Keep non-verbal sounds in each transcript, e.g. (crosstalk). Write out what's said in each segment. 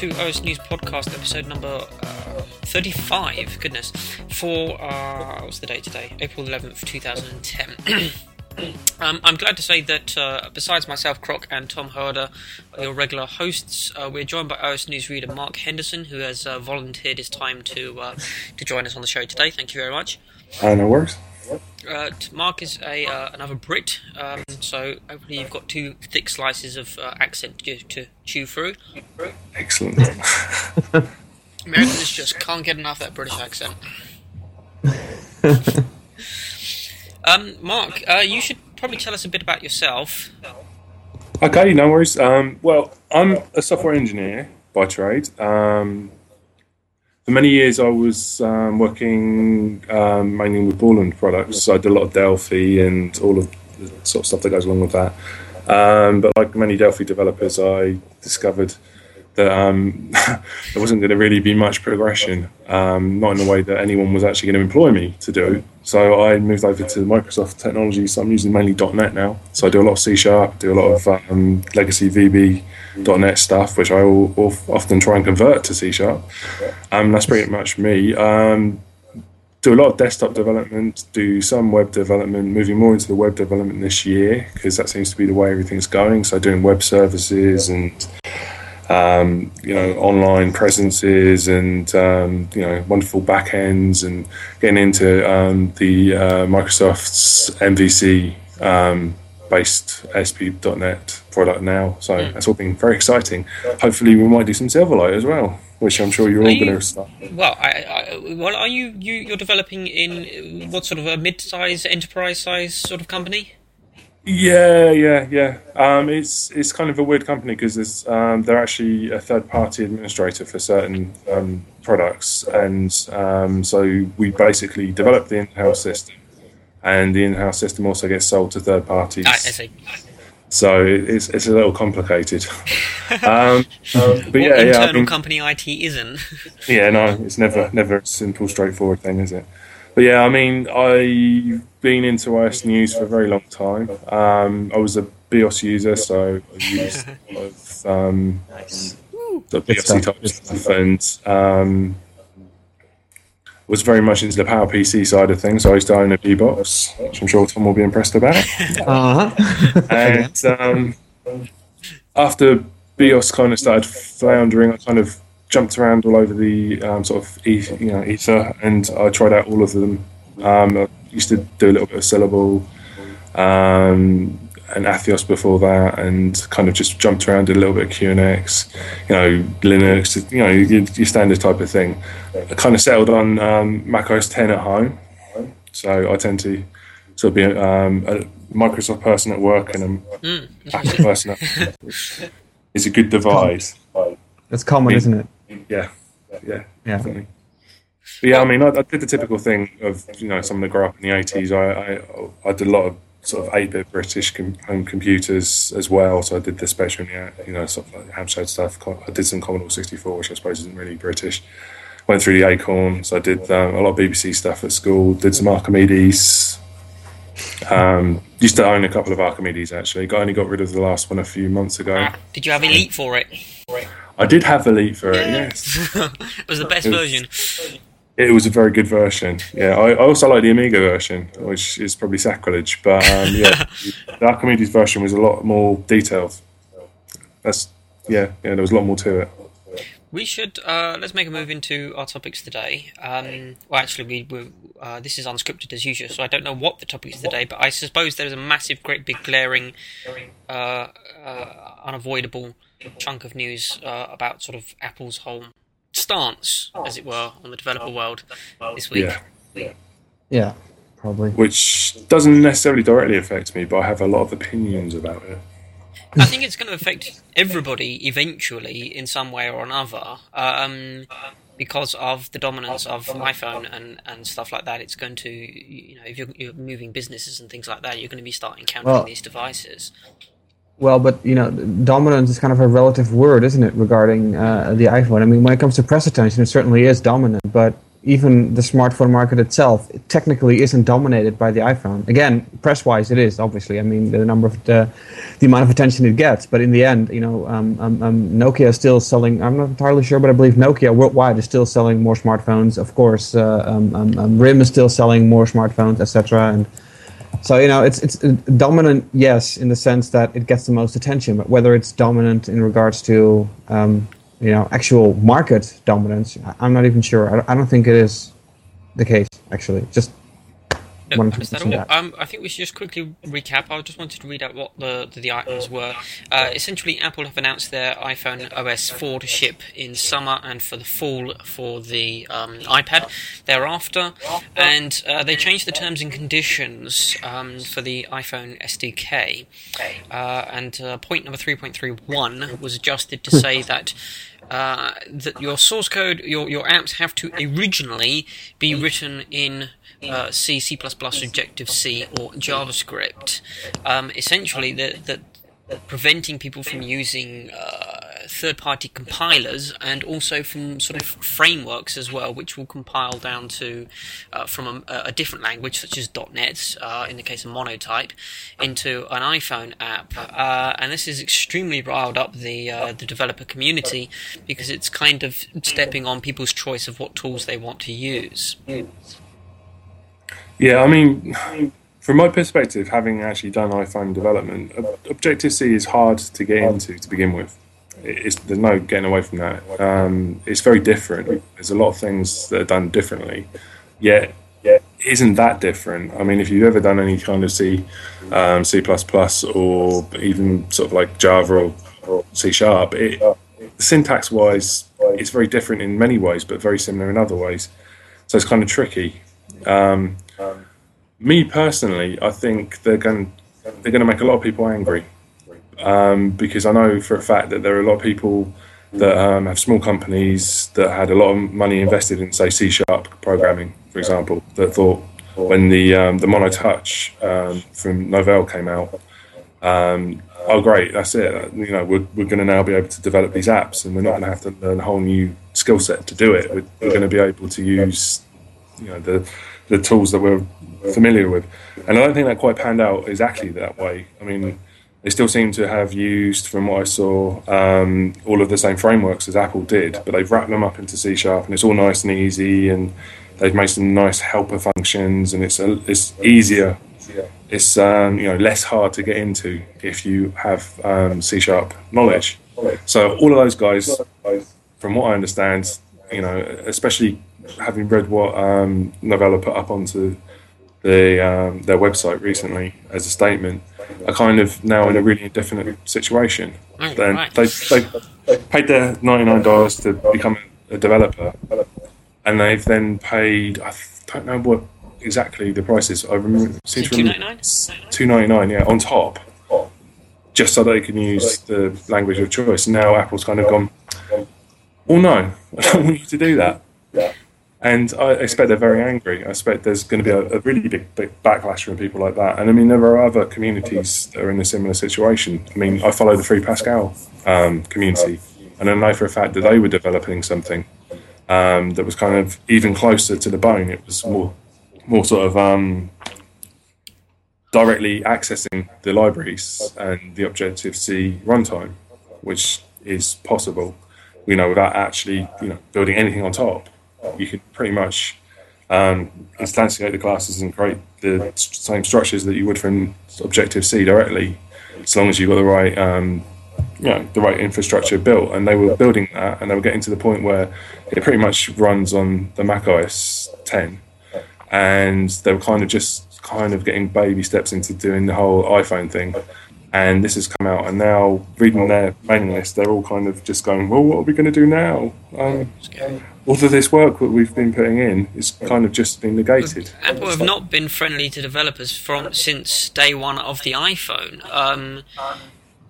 To OS News Podcast, episode number uh, 35. Goodness. For, uh, what's the date today? April 11th, 2010. (clears throat) Um, I'm glad to say that uh, besides myself, Kroc, and Thom Holwerda, your regular hosts, uh, we're joined by OS News reader Mark Henderson, who has uh, volunteered his time to uh, to join us on the show today. Thank you very much. Uh, no worries. Uh, Mark is a uh, another Brit, um, so hopefully you've got two thick slices of uh, accent to, to chew through. Excellent. (laughs) Americans just can't get enough of that British accent. (laughs) um, Mark, uh, you should probably tell us a bit about yourself. okay, no worries. Um, well, I'm a software engineer by trade. Um, for many years, I was um, working um, mainly with Borland products. So I did a lot of Delphi and all of the sort of stuff that goes along with that. Um, but like many Delphi developers, I discovered that um, (laughs) there wasn't going to really be much progression, um, not in the way that anyone was actually going to employ me to do. So I moved over to Microsoft technology. So I'm using mainly .NET now. So I do a lot of C Sharp, do a lot of um, legacy VB .NET stuff, which I will, will often try and convert to C Sharp. Um, that's pretty much me. Um, do a lot of desktop development, do some web development, moving more into the web development this year because that seems to be the way everything's going. So doing web services and um, you know online presences and um, you know wonderful backends and getting into um, the uh, Microsoft's MVC um, based ASP.NET product now. So that's all been very exciting. Hopefully we might do some Silverlight as well, which I'm sure you're all you- going to start. Well, I, I, well, are you, you you're developing in what sort of a mid-size, enterprise-size sort of company? Yeah, yeah, yeah. Um, it's it's kind of a weird company because um, they're actually a third party administrator for certain um, products, and um, so we basically develop the in-house system, and the in-house system also gets sold to third parties. I, I see. So it's it's a little complicated. (laughs) um, um, but what yeah, yeah, I internal mean- company IT isn't? yeah, no, it's never never a simple, straightforward thing, is it? But yeah, I mean, I've been into OS News for a very long time. Um, I was a BeOS user, so I used (laughs) a lot of um, the BeOS stuff. type stuff, and um, was very much into the Power PC side of things. So I used to own a BeBox, which I'm sure Thom will be impressed about. (laughs) Uh huh. And um, after BeOS kind of started floundering, I kind of jumped around all over the um, sort of e- you know ether, and I tried out all of them. Um, I used to do a little bit of Syllable um, and AtheOS before that, and kind of just jumped around, did a little bit of QNX, you know, Linux, you know, your, your standard type of thing. I kind of settled on um, Mac OS 10 at home, so I tend to sort of be um, a Microsoft person at work and a Mm. Apple person at (laughs) home. It's a good divide. That's common, isn't it? Yeah, yeah, Yeah. definitely. But yeah, I mean, I, I did the typical thing of you know someone that grew up in the eighties. I, I I did a lot of sort of eight bit British com- home computers as well. So I did the Spectrum, yeah, you know, sort of like Hampshire stuff. I did some Commodore sixty four, which I suppose isn't really British. Went through the Acorns. I did um, a lot of BBC stuff at school. Did some Archimedes. Um, used to own a couple of Archimedes actually. Got only got rid of the last one a few months ago. Ah, Did you have Elite for it? I did have the Elite for it. Yes. (laughs) it was the best It was- version. It was a very good version. Yeah, I, I also like the Amiga version, which is probably sacrilege. But um, (laughs) yeah, the Archimedes version was a lot more detailed. That's yeah, yeah. There was a lot more to it. We should uh, let's make a move into our topics today. Um, well, actually, we, uh, this is unscripted as usual, so I don't know what the topic is today. But I suppose there's a massive, great, big, glaring, uh, uh, unavoidable chunk of news uh, about sort of Apple's whole stance, as it were, on the developer world this week. Yeah, Yeah, probably. which doesn't necessarily directly affect me, but I have a lot of opinions about it. I think it's going to affect everybody eventually in some way or another. Um, because of the dominance of iPhone and, and stuff like that, it's going to, you know, if you're, you're moving businesses and things like that, you're going to be starting counting Well- these devices. Well, but you know, dominance is kind of a relative word, isn't it, regarding uh, the iPhone? I mean, when it comes to press attention, it certainly is dominant. But even the smartphone market itself it technically isn't dominated by the iPhone. Again, press-wise, it is obviously. I mean, the number of the, the amount of attention it gets. But in the end, you know, um, um, um, Nokia is still selling. I'm not entirely sure, but I believe Nokia worldwide is still selling more smartphones. Of course, uh, um, um, um, RIM is still selling more smartphones, etc. And so you know, it's it's uh, dominant, yes, in the sense that it gets the most attention. But whether it's dominant in regards to um, you know actual market dominance, I'm not even sure. I don't think it is the case actually. Just No, wanted to understandable. mention that. Um, I think we should just quickly recap. I just wanted to read out what the the, the items were. Uh, essentially, Apple have announced their iPhone OS 4 to ship in summer and for the fall for the um, iPad thereafter, and uh, they changed the terms and conditions um, for the iPhone SDK. Uh, and uh, point number 3.31 was adjusted to say that uh, that your source code, your, your apps have to originally be written in uh, C, C++, Objective C, or JavaScript. Um, essentially, that that preventing people from using uh, third-party compilers and also from sort of frameworks as well, which will compile down to uh, from a, a different language such as .NET uh, in the case of MonoTouch into an iPhone app, uh, and this is extremely riled up the uh, the developer community because it's kind of stepping on people's choice of what tools they want to use. Yeah, I mean, from my perspective, having actually done iPhone development, Objective C is hard to get into to begin with. It's, there's no getting away from that. Um, it's very different. There's a lot of things that are done differently, yet isn't that different. I mean, if you've ever done any kind of C, um, C++, or even sort of like Java or, C Sharp, it, syntax wise, it's very different in many ways, but very similar in other ways. So it's kind of tricky. Um, me personally, I think they're going they're going to make a lot of people angry um, because I know for a fact that there are a lot of people that um, have small companies that had a lot of money invested in, say, C sharp programming, for example, that thought when the um, the Mono Touch um, from Novell came out, um, oh great, that's it. You know, we're, we're going to now be able to develop these apps, and we're not going to have to learn a whole new skill set to do it. We're, we're going to be able to use, you know, the the tools that we're familiar with. And I don't think that quite panned out exactly that way. I mean, they still seem to have used, from what I saw, um, all of the same frameworks as Apple did, but they've wrapped them up into C sharp, and it's all nice and easy, and they've made some nice helper functions, and it's a, it's easier. It's um, you know less hard to get into if you have um, C sharp knowledge. So all of those guys, from what I understand, you know, especially having read what um, Novella put up onto the um, their website recently as a statement, are kind of now in a really indefinite situation. Oh, Then right. they they paid their ninety nine dollars to become a developer, and they've then paid I don't know what exactly the price is. I remember it seems to Two remember- ninety nine. two ninety nine, yeah, on top, just so they can use the language of choice. Now Apple's kind of gone. Oh no, I don't want you to do that. And I expect they're very angry. I expect there's going to be a, a really big, big backlash from people like that. And I mean, there are other communities that are in a similar situation. I mean, I follow the Free Pascal um, community, and I know for a fact that they were developing something um, that was kind of even closer to the bone. It was more, more sort of um, directly accessing the libraries and the Objective C runtime, which is possible, you know, without actually, you know, building anything on top. You could pretty much um, instantiate the classes and create the same structures that you would from Objective C directly, as long as you've got the right, um, you know, the right infrastructure built. And they were building that, and they were getting to the point where it pretty much runs on the Mac OS 10 and they were kind of just kind of getting baby steps into doing the whole iPhone thing. And this has come out, and now reading their mailing list, they're all kind of just going, "Well, what are we going to do now?" Um, all of this work that we've been putting in is kind of just been negated. Apple have not been friendly to developers from since day one of the iPhone. Um,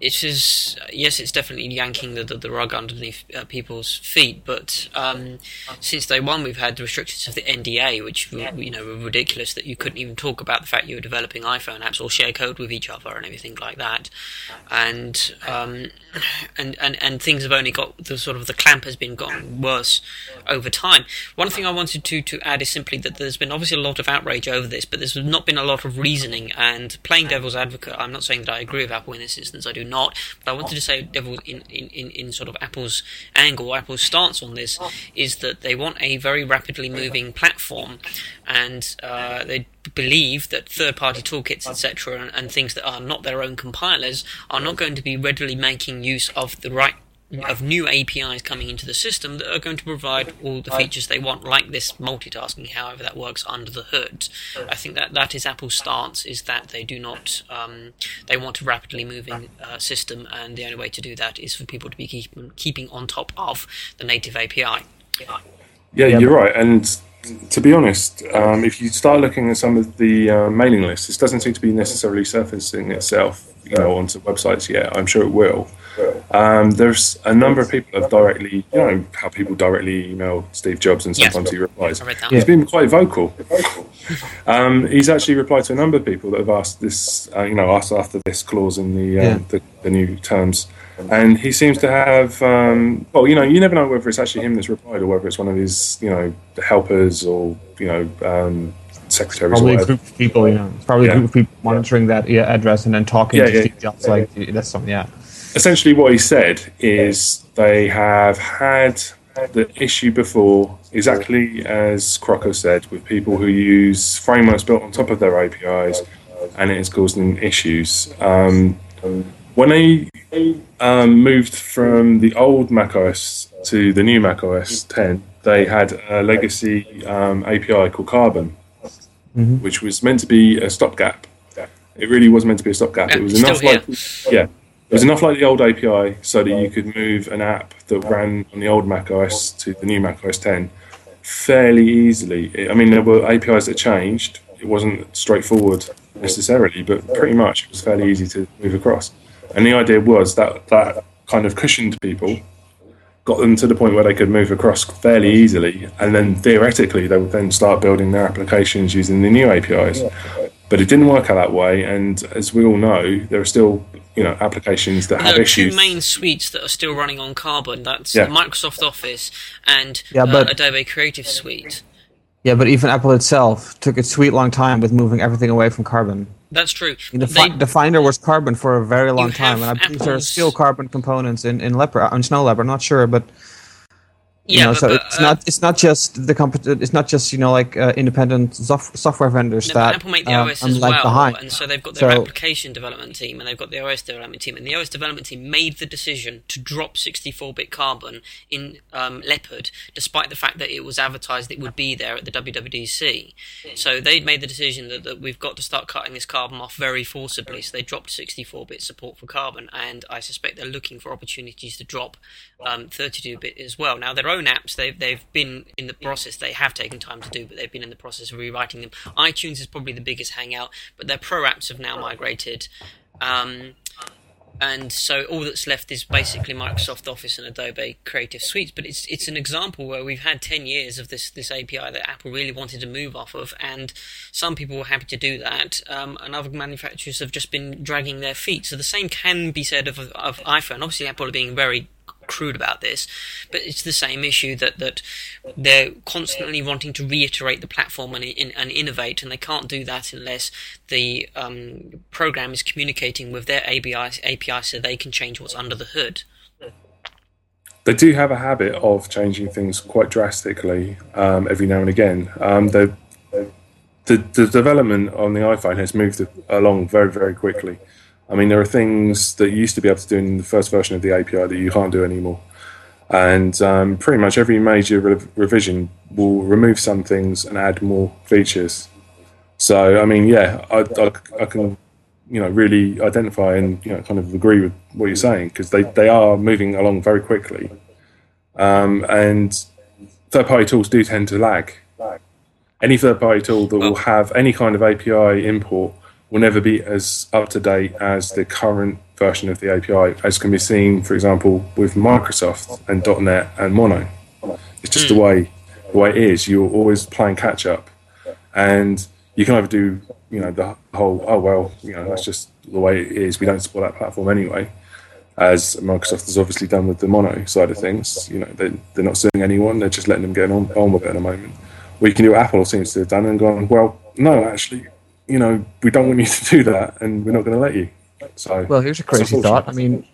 it is yes, it's definitely yanking the, the, the rug underneath uh, people's feet. But um, since day one, we've had the restrictions of the NDA, which you know were ridiculous that you couldn't even talk about the fact you were developing iPhone apps or share code with each other and everything like that. And um, and and and things have only got the sort of the clamp has been gotten worse over time. One thing I wanted to to add is simply that there's been obviously a lot of outrage over this, but there's not been a lot of reasoning. And playing devil's advocate, I'm not saying that I agree with Apple in this instance. I do not. But I wanted to say, devil in, in, in, sort of Apple's angle, Apple's stance on this is that they want a very rapidly moving platform, and uh, they believe that third-party toolkits, etc., and, and things that are not their own compilers are not going to be readily making use of the right of new APIs coming into the system that are going to provide all the features they want, like this multitasking, however that works under the hood. I think that that is Apple's stance, is that they do not, um, they want a rapidly moving uh, system, and the only way to do that is for people to be keep, keeping on top of the native API. Yeah, you're right, and to be honest, um, if you start looking at some of the uh, mailing lists, this doesn't seem to be necessarily surfacing itself, you know, onto websites yet. I'm sure it will. Um, there's a number of people have directly, you know, how people directly email Steve Jobs, and sometimes Yes. he replies. I. He's been quite vocal. Um, he's actually replied to a number of people that have asked this, uh, you know, asked after this clause in the, um, Yeah. the the new terms, and he seems to have. Um, well, you know, you never know whether it's actually him that's replied or whether it's one of his, you know, helpers or you know, um, secretaries. Probably or a group of people, you know. It's probably Yeah. a group of people monitoring that address and then talking Yeah, to yeah, Steve Jobs. yeah, like that's something. Yeah. Essentially what he said is they have had the issue before exactly as Crocker said with people who use frameworks built on top of their APIs and it is causing issues. Um, when they um, moved from the old macOS to the new macOS 10 they had a legacy um, API called Carbon which was meant to be a stopgap. It really was meant to be a stopgap. Yeah, it was enough like yeah it was enough like the old API so that you could move an app that ran on the old Mac OS to the new Mac OS 10 fairly easily. I mean, there were APIs that changed. It wasn't straightforward necessarily, but pretty much it was fairly easy to move across. And the idea was that that kind of cushioned people, got them to the point where they could move across fairly easily, and then theoretically they would then start building their applications using the new APIs. But it didn't work out that way, and as we all know, there are still you know applications that have There are issues. two main suites that are still running on Carbon. That's Yeah. Microsoft Office and Yeah, uh, Adobe Creative Suite. Yeah, but even Apple itself took a sweet long time with moving everything away from Carbon. That's true. The, They- fi- the Finder was Carbon for a very long time, and I believe there are still Carbon components in in Leopard, on Snow Leopard. I'm not sure, but you yeah, know, but, so but, it's uh, not it's not just the comp- It's not just you know like uh, independent sof- software vendors No, that Apple make the um, OS I'm as well, behind. and so they've got their So- application development team and they've got the OS development team, and the OS development team made the decision to drop 64-bit Carbon in um, Leopard, despite the fact that it was advertised it would be there at the WWDC. So they made the decision that, that we've got to start cutting this Carbon off very forcibly. So they dropped 64-bit support for Carbon, and I suspect they're looking for opportunities to drop um, 32-bit as well. Now their own apps, they've they've been in the process. They have taken time to do, but they've been in the process of rewriting them. iTunes is probably the biggest hangout, but their pro apps have now migrated. Um, and so all that's left is basically Microsoft Office and Adobe Creative Suites. But it's it's an example where we've had ten years of this this API that Apple really wanted to move off of, and some people were happy to do that, um, and other manufacturers have just been dragging their feet. So the same can be said of of iPhone. Obviously, Apple are being very crude about this, but it's the same issue that that they're constantly wanting to reiterate the platform and, and innovate, and they can't do that unless the um, program is communicating with their API, API so they can change what's under the hood. they do have a habit of changing things quite drastically um, every now and again. Um, the the development on the iPhone has moved along very very quickly. I mean, there are things that you used to be able to do in the first version of the API that you can't do anymore, and um, pretty much every major re- revision will remove some things and add more features. So, I mean, yeah, I, I, I can you know really identify and you know kind of agree with what you're saying because they, they are moving along very quickly. Um, and third party tools do tend to lag. Any third party tool that will have any kind of API import will never be as up to date as the current version of the API, as can be seen, for example, with Microsoft and .NET and Mono. It's just the hmm. way the way it is. You're always playing catch up, and you can either do you know the whole oh well you know that's just the way it is. We don't support that platform anyway, as Microsoft has obviously done with the Mono side of things. You know they they're not suing anyone. They're just letting them get on on with it at the moment. We can do what Apple seems to have done and gone well. No, actually, you know we don't want you to do that, and we're not going to let you. So Well, here's a crazy thought. I mean,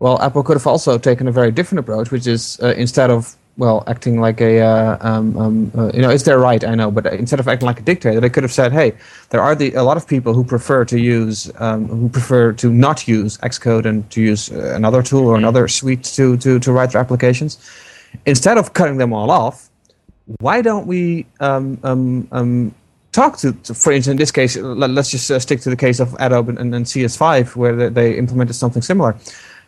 well, Apple could have also taken a very different approach, which is uh, instead of well acting like a uh, um, um, uh, you know it's their right, I know, but instead of acting like a dictator, they could have said, hey, there are the a lot of people who prefer to use um, who prefer to not use Xcode and to use uh, another tool or another suite to to to write their applications. Instead of cutting them all off, why don't we um, um, um, talk to, to, for instance, in this case, let, us just uh, stick to the case of Adobe and, and CS5, where they, they, implemented something similar.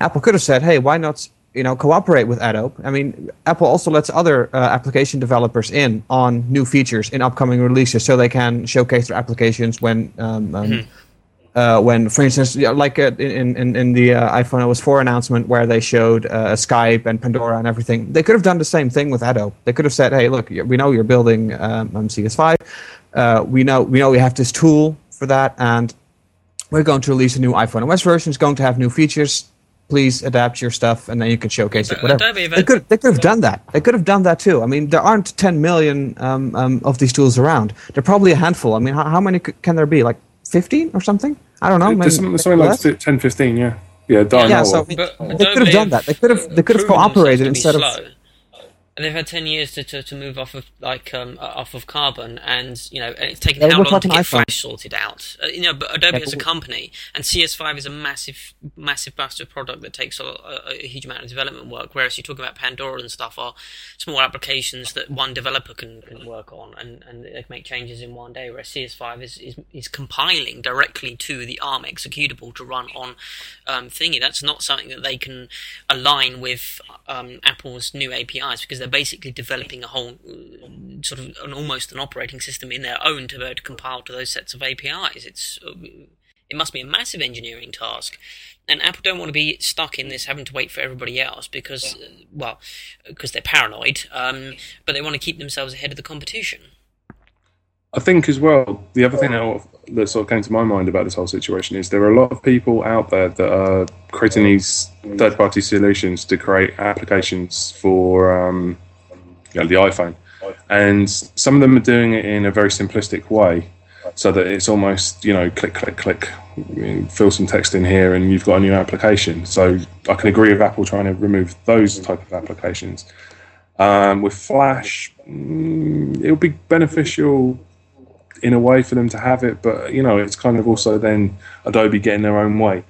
Apple could have said, "Hey, why not, you know, cooperate with Adobe?" I mean, Apple also lets other uh, application developers in on new features in upcoming releases, so they can showcase their applications when. Um, um, mm-hmm. Uh, when, for instance, like uh, in in in the uh, iPhone OS 4 announcement, where they showed uh, Skype and Pandora and everything, they could have done the same thing with Adobe. They could have said, "Hey, look, we know you're building um, CS5 uh, we know we know we have this tool for that, and we're going to release a new iPhone OS version. It's going to have new features. Please adapt your stuff, and then you can showcase it. Whatever. They could they could have done that. They could have done that too. I mean, there aren't 10 million um, um, of these tools around. There are probably a handful. I mean, how, how many can there be? Like 15 or something? I don't know. There's something, something like 10, 15, yeah. Yeah, yeah, so, they could have done that. They could have they could have cooperated instead of and they've had ten years to, to, to move off of like um, off of carbon, and you know it's taken yeah, how long to get Flash sorted out? Uh, you know, but Adobe yeah, as a company and CS5 is a massive, massive bastard product that takes a, a, a, huge amount of development work. Whereas you talk about Pandora and stuff are small applications that one developer can, can work on, and, and they can make changes in one day. Whereas CS5 is, is is compiling directly to the ARM executable to run on um, Thingy. That's not something that they can align with um, Apple's new APIs because they're basically developing a whole uh, sort of an almost an operating system in their own to be able to compile to those sets of APIs. It's uh, it must be a massive engineering task, and Apple don't want to be stuck in this having to wait for everybody else because, uh, well, because they're paranoid, um, but they want to keep themselves ahead of the competition. I think as well, the other thing that, sort of came to my mind about this whole situation is there are a lot of people out there that are creating these third party solutions to create applications for um, you know, the iPhone. And some of them are doing it in a very simplistic way so that it's almost, you know, click, click, click, fill some text in here and you've got a new application. So I can agree with Apple trying to remove those type of applications. Um, with Flash, mm, it'll be beneficial in a way for them to have it, but you know, it's kind of also then Adobe getting their own way.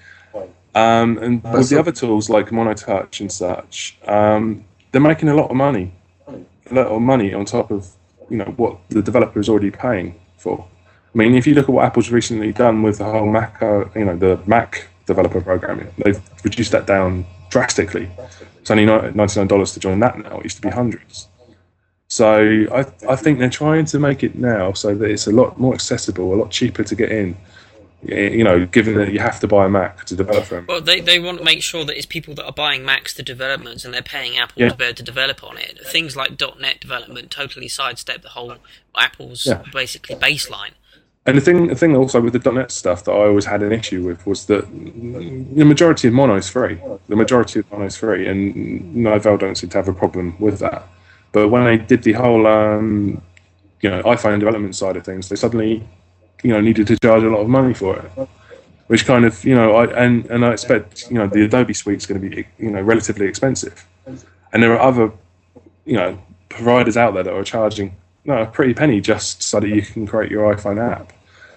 Um, and with the other tools like MonoTouch and such, um, they're making a lot of money, a lot of money on top of you know what the developer is already paying for. I mean, if you look at what Apple's recently done with the whole Mac, uh, you know, the Mac developer program, they've reduced that down drastically. It's only ninety nine dollars to join that now. It used to be hundreds. So I, I think they're trying to make it now so that it's a lot more accessible, a lot cheaper to get in. You know, given that you have to buy a Mac to develop them. Well, they, they want to make sure that it's people that are buying Macs to developments and they're paying Apple yeah. to be able to develop on it. Things like .NET development totally sidestep the whole Apple's yeah. basically baseline. And the thing, the thing also with the .NET stuff that I always had an issue with was that the majority of Mono is free. The majority of Mono is free, and Novell don't seem to have a problem with that. But when they did the whole, um, you know, iPhone development side of things, they suddenly, you know, needed to charge a lot of money for it, which kind of, you know, I and and I expect, you know, the Adobe suite is going to be, you know, relatively expensive, and there are other, you know, providers out there that are charging no, a pretty penny just so that you can create your iPhone app.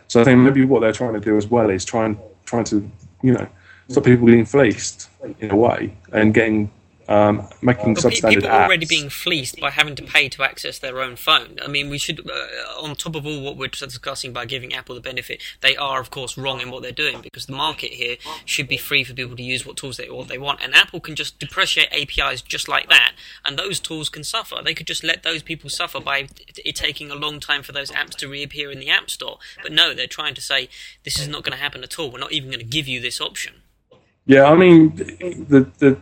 So I think maybe what they're trying to do as well is trying trying to, you know, stop people getting fleeced in a way and getting um, making But substandard people are already apps. being fleeced by having to pay to access their own phone. I mean, we should, uh, on top of all what we're discussing by giving Apple the benefit, they are, of course, wrong in what they're doing because the market here should be free for people to use what tools they what they want, and Apple can just depreciate APIs just like that, and those tools can suffer. They could just let those people suffer by it taking a long time for those apps to reappear in the App Store. But no, they're trying to say this is not going to happen at all. We're not even going to give you this option. Yeah, I mean, the the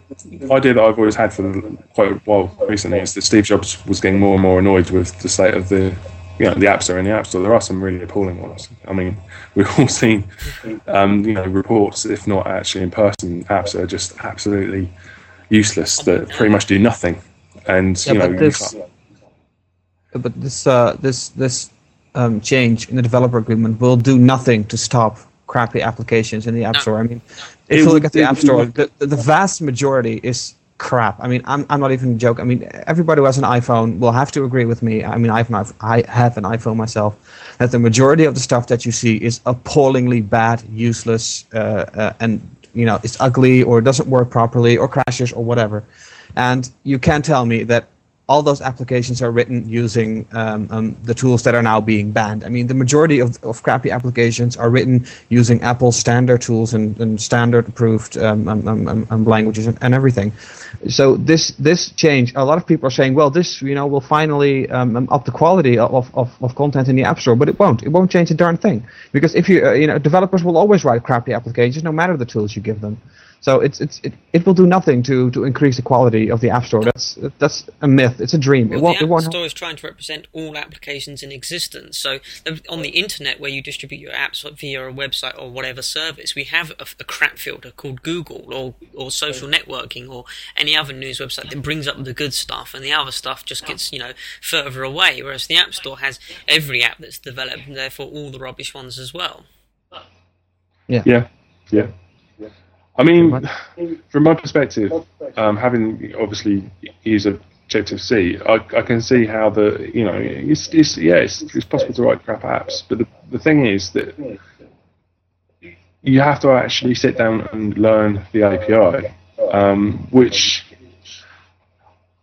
idea that I've always had for quite a while recently is that Steve Jobs was getting more and more annoyed with the state of the, you know, the App Store and the App Store. There are some really appalling ones. I mean, (laughs) we've all seen, um, you know, reports, if not actually in person, apps are just absolutely useless that pretty much do nothing. And Yeah, you know, but this- can't- but this uh, this this um, change in the developer agreement will do nothing to stop crappy applications in the App Store. I mean, It if you look at the App Store, the, the vast majority is crap. I mean, I'm, I'm not even joking. I mean, everybody who has an iPhone will have to agree with me. I mean, I've not, I have an iPhone myself. That the majority of the stuff that you see is appallingly bad, useless, uh, uh, and you know, it's ugly or doesn't work properly or crashes or whatever. And you can't tell me that all those applications are written using um, um, the tools that are now being banned. I mean, the majority of, of crappy applications are written using Apple's standard tools and, and standard approved um, um, um, um, languages and, and everything. So this this change, a lot of people are saying, well, this you know will finally up the quality of, of, of content in the App Store, but it won't. It won't change a darn thing because if you uh, you know developers will always write crappy applications no matter the tools you give them. So it's it's it, it will do nothing to, to increase the quality of the App Store. That's that's a myth. It's a dream. Well, it won't. the It App won't. Store is trying to represent all applications in existence. So, on the internet, where you distribute your apps via a website or whatever service, we have a, a crap filter called Google or, or social networking or any other news website that brings up the good stuff, and the other stuff just gets you know further away. Whereas the App Store has every app that's developed, and therefore all the rubbish ones as well. Yeah. Yeah, yeah. I mean, from my perspective, um, having obviously used Objective C, I, I can see how the you know it's, it's yeah it's, it's possible to write crap apps, but the the thing is that you have to actually sit down and learn the API, um, which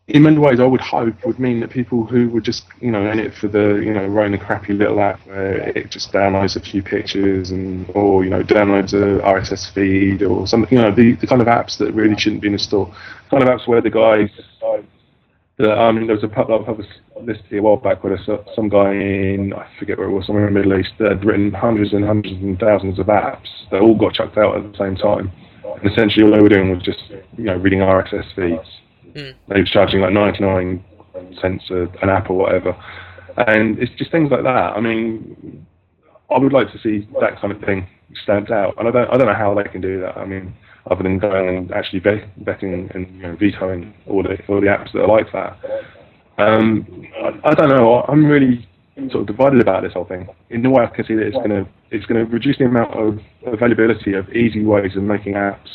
in many ways I would hope would mean that people who were just you know in it for the you know writing a crappy little app where it just downloads a few pictures and or you know downloads a RSS feed or something you know the, the kind of apps that really shouldn't be in the store, kind of apps where the guys that I mean there was a pu- like, published list here a while back where some guy in I forget where it was somewhere in the Middle East that had written hundreds and hundreds and thousands of apps that all got chucked out at the same time. And essentially all they were doing was just you know reading RSS feeds. Mm. They was charging like 99 cents an app or whatever. And it's just things like that. I mean, I would like to see that kind of thing stamped out. And I don't, I don't know how they can do that. I mean, other than going and actually vet, vetting and you know, vetoing all the, all the apps that are like that. Um, I, I don't know. I'm really sort of divided about this whole thing. In the way I can see that it's going to it's going to reduce the amount of availability of easy ways of making apps,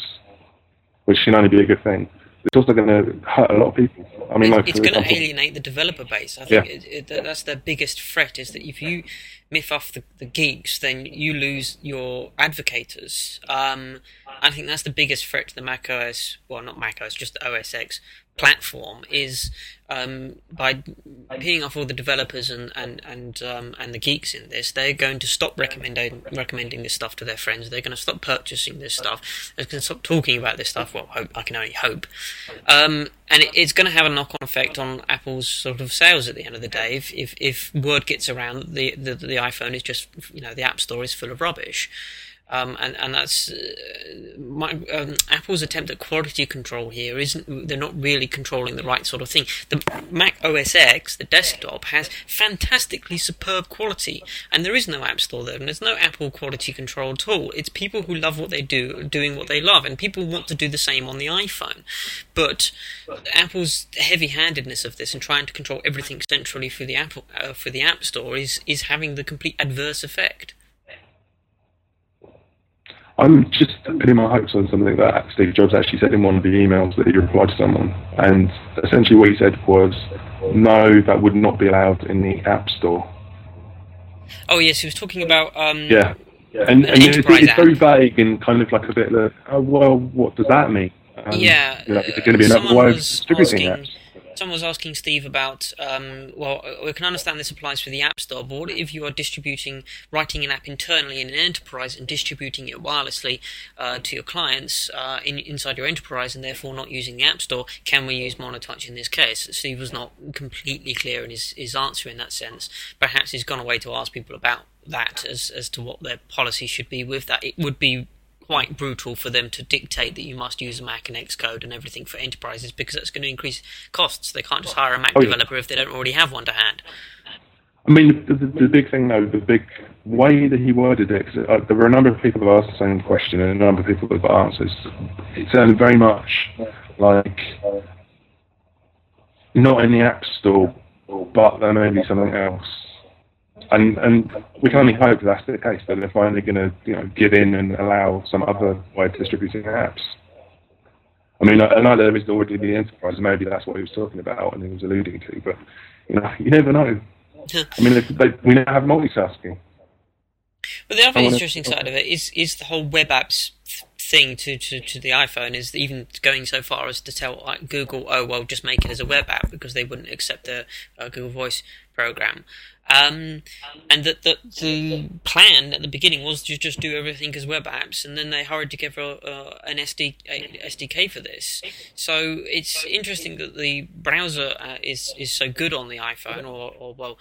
which can only be a good thing. It's also going to hurt a lot of people. I mean, like it's going to alienate the developer base. I think Yeah. it, it, that- that's their biggest threat is that if you miff off the, the geeks, then you lose your advocates. Um, I think that's the biggest threat to the Mac OS, well, not Mac OS, just the OS X platform is um, by peeing off all the developers and and and um, and the geeks in this, they're going to stop recommending recommending this stuff to their friends. They're going to stop purchasing this stuff. They're going to stop talking about this stuff. Well, hope, I can only hope. Um, and it, it's going to have a knock-on effect on Apple's sort of sales at the end of the day. If if, if word gets around that the, the the iPhone is just you know the App Store is full of rubbish. Um, and and that's uh, my, um, Apple's attempt at quality control here isn't. They're not really controlling the right sort of thing. The Mac OS X, the desktop, has fantastically superb quality, and there is no App Store there, and there's no Apple quality control at all. It's people who love what they do, doing what they love, and people want to do the same on the iPhone. But Apple's heavy-handedness of this and trying to control everything centrally for the Apple uh, for the App Store is is having the complete adverse effect. I'm just putting my hopes on something that Steve Jobs actually said in one of the emails that he replied to someone. And essentially what he said was, no, that would not be allowed in the App Store. Oh yes, he was talking about um, Yeah. And, An and it's, it's very vague and kind of like a bit like, oh, well, what does that mean? Um, yeah, you know, is it going to be another someone way of distributing apps? Someone was asking Steve about, um, well, we can understand this applies for the App Store, but if you are distributing, writing an app internally in an enterprise and distributing it wirelessly uh, to your clients uh, in, inside your enterprise and therefore not using the App Store? Can we use Monotouch in this case? Steve was not completely clear in his, his answer in that sense. Perhaps he's gone away to ask people about that as, as to what their policy should be with that. It would be quite brutal for them to dictate that you must use a Mac and Xcode and everything for enterprises because that's going to increase costs. They can't just hire a Mac Oh, yeah. developer if they don't already have one to hand. I mean, the, the, the big thing though, the big way that he worded it, 'cause, uh, there were a number of people who asked the same question and a number of people who got answers. It sounded very much like not in the App Store, but there may be something else. And and we can only hope that that's the case, that they're finally going to you know give in and allow some other way of distributing apps. I mean, I, know there is already the enterprise, and maybe that's what he was talking about and he was alluding to, but you know, you never know. (laughs) I mean, they, they, we now have multitasking. But the other interesting side of it is is the whole web apps thing to, to, to the iPhone is even going so far as to tell like, Google, oh well, just make it as a web app because they wouldn't accept the uh, Google Voice program. Um, and that the, the plan at the beginning was to just do everything as web apps, and then they hurried together uh, an SD, a SDK for this. So it's interesting that the browser uh, is is so good on the iPhone, or, or well,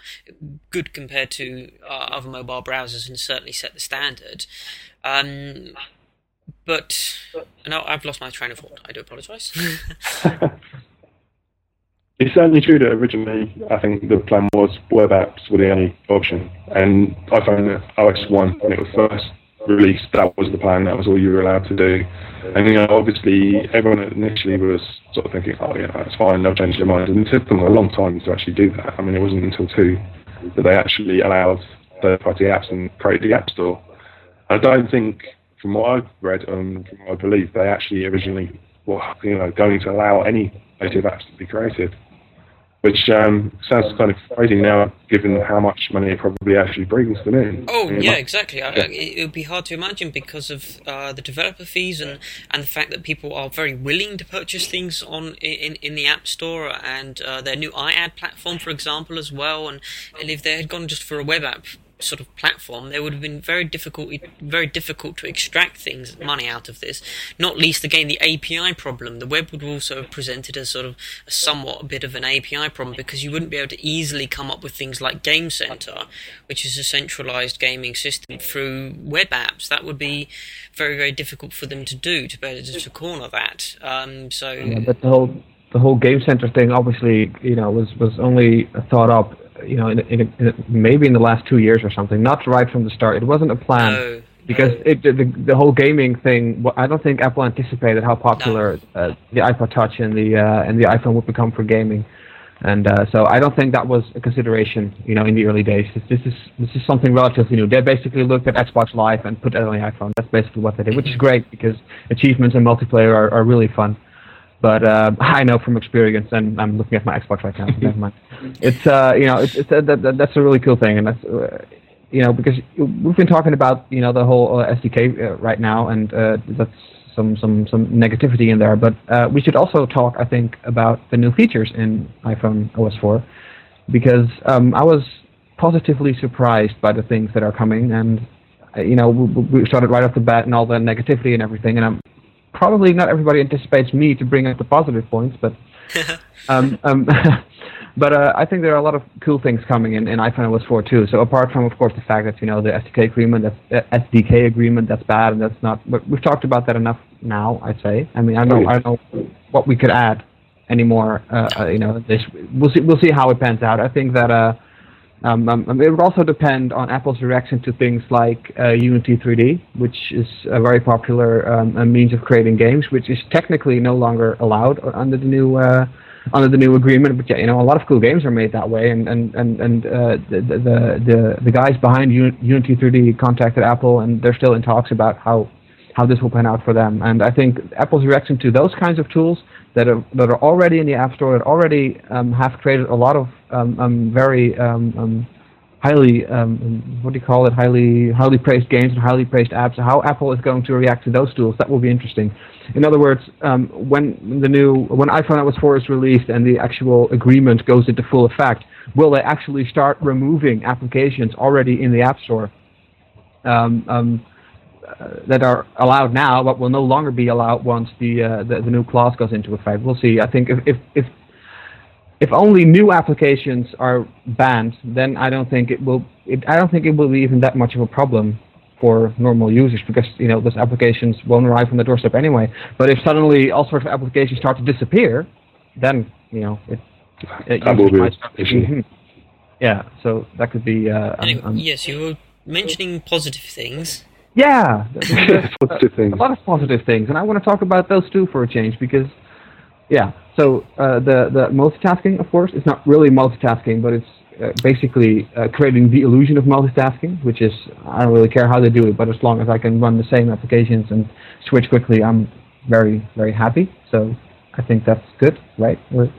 good compared to uh, other mobile browsers, and certainly set the standard. Um, but no, I've lost my train of thought. I do apologise. (laughs) (laughs) It's certainly true that originally I think the plan was web apps were the only option, and I found that OS one when it was first released, that was the plan. That was all you were allowed to do. And you know, obviously, everyone initially was sort of thinking, "Oh, yeah, that's fine. They'll change their mind." And it took them a long time to actually do that. I mean, it wasn't until two that they actually allowed third-party apps and created the App Store. I don't think, from what I've read and from what I believe, they actually originally were, you know, going to allow any native apps to be created which um, sounds kind of crazy now, given how much money it probably actually brings them in. Oh You know, yeah, exactly. I, I, it would be hard to imagine because of uh, the developer fees and, and the fact that people are very willing to purchase things on in, in the App Store and uh, their new iAd platform, for example, as well. And, and if they had gone just for a web app sort of platform, there would have been very difficult very difficult to extract things money out of this. Not least again the API problem. The web would also have presented as sort of a somewhat a bit of an API problem because you wouldn't be able to easily come up with things like Game Center, which is a centralized gaming system through web apps. That would be very very difficult for them to do to be able to, to corner that. Um, so Yeah, but the whole the whole game center thing obviously you know was was only thought up you know in, in, in maybe in the last two years or something not right from the start it wasn't a plan no, because no. it, the, the whole gaming thing i don't think apple anticipated how popular uh, the ipod touch and the uh, and the iphone would become for gaming and uh, so I don't think that was a consideration, you know, in the early days. This, this is this is something relatively new. They basically looked at Xbox Live and put it on the iPhone. That's basically what they did, which is great because achievements and multiplayer are, are really fun. But uh, I know from experience, and I'm looking at my Xbox right now. so never mind. (laughs) It's uh, you know, it's, it's uh, that, that, that's a really cool thing, and that's uh, you know because we've been talking about you know the whole uh, SDK uh, right now, and uh, that's some some some negativity in there. But uh, we should also talk, I think, about the new features in iPhone OS 4, because um, I was positively surprised by the things that are coming, and uh, you know we, we started right off the bat and all the negativity and everything, and I'm probably not everybody anticipates me to bring up the positive points, but (laughs) um, um, (laughs) but uh, I think there are a lot of cool things coming in, in iPhone OS 4 too. So apart from, of course, the fact that you know the SDK agreement, that's uh, SDK agreement, that's bad and that's not. But we've talked about that enough now. I'd say. I mean, I know I don't know what we could add anymore. Uh, uh, you know, this we'll see. We'll see how it pans out. I think that. Uh, um, um, it would also depend on Apple's reaction to things like uh, Unity 3D, which is a very popular um, means of creating games, which is technically no longer allowed under the new uh, under the new agreement. But yeah, you know, a lot of cool games are made that way, and and and and uh, the, the the the guys behind Unity 3D contacted Apple, and they're still in talks about how how this will pan out for them. And I think Apple's reaction to those kinds of tools that are that are already in the App Store that already um, have created a lot of um, um, very um, um, highly what do you call it? Highly highly praised games and highly praised apps. How Apple is going to react to those tools that will be interesting. In other words, when the new when iPhone OS 4 is released and the actual agreement goes into full effect, will they actually start removing applications already in the App Store? Um, um, that are allowed now, but will no longer be allowed once the, uh, the, the new clause goes into effect. We'll see. I think if if if, if only new applications are banned, then I don't think it will. It, I don't think it will be even that much of a problem for normal users because you know those applications won't arrive on the doorstep anyway. But if suddenly all sorts of applications start to disappear, then you know it. it that will be. Mm-hmm. Yeah, so that could be. Uh, anyway, um, yes, you were mentioning positive things. Yeah, (laughs) positive things. A lot of positive things, and I want to talk about those too for a change because, yeah. So uh, the the multitasking, of course, is not really multitasking, but it's uh, basically uh, creating the illusion of multitasking, which is I don't really care how they do it, but as long as I can run the same applications and switch quickly, I'm very very happy. So I think that's good, right? Or,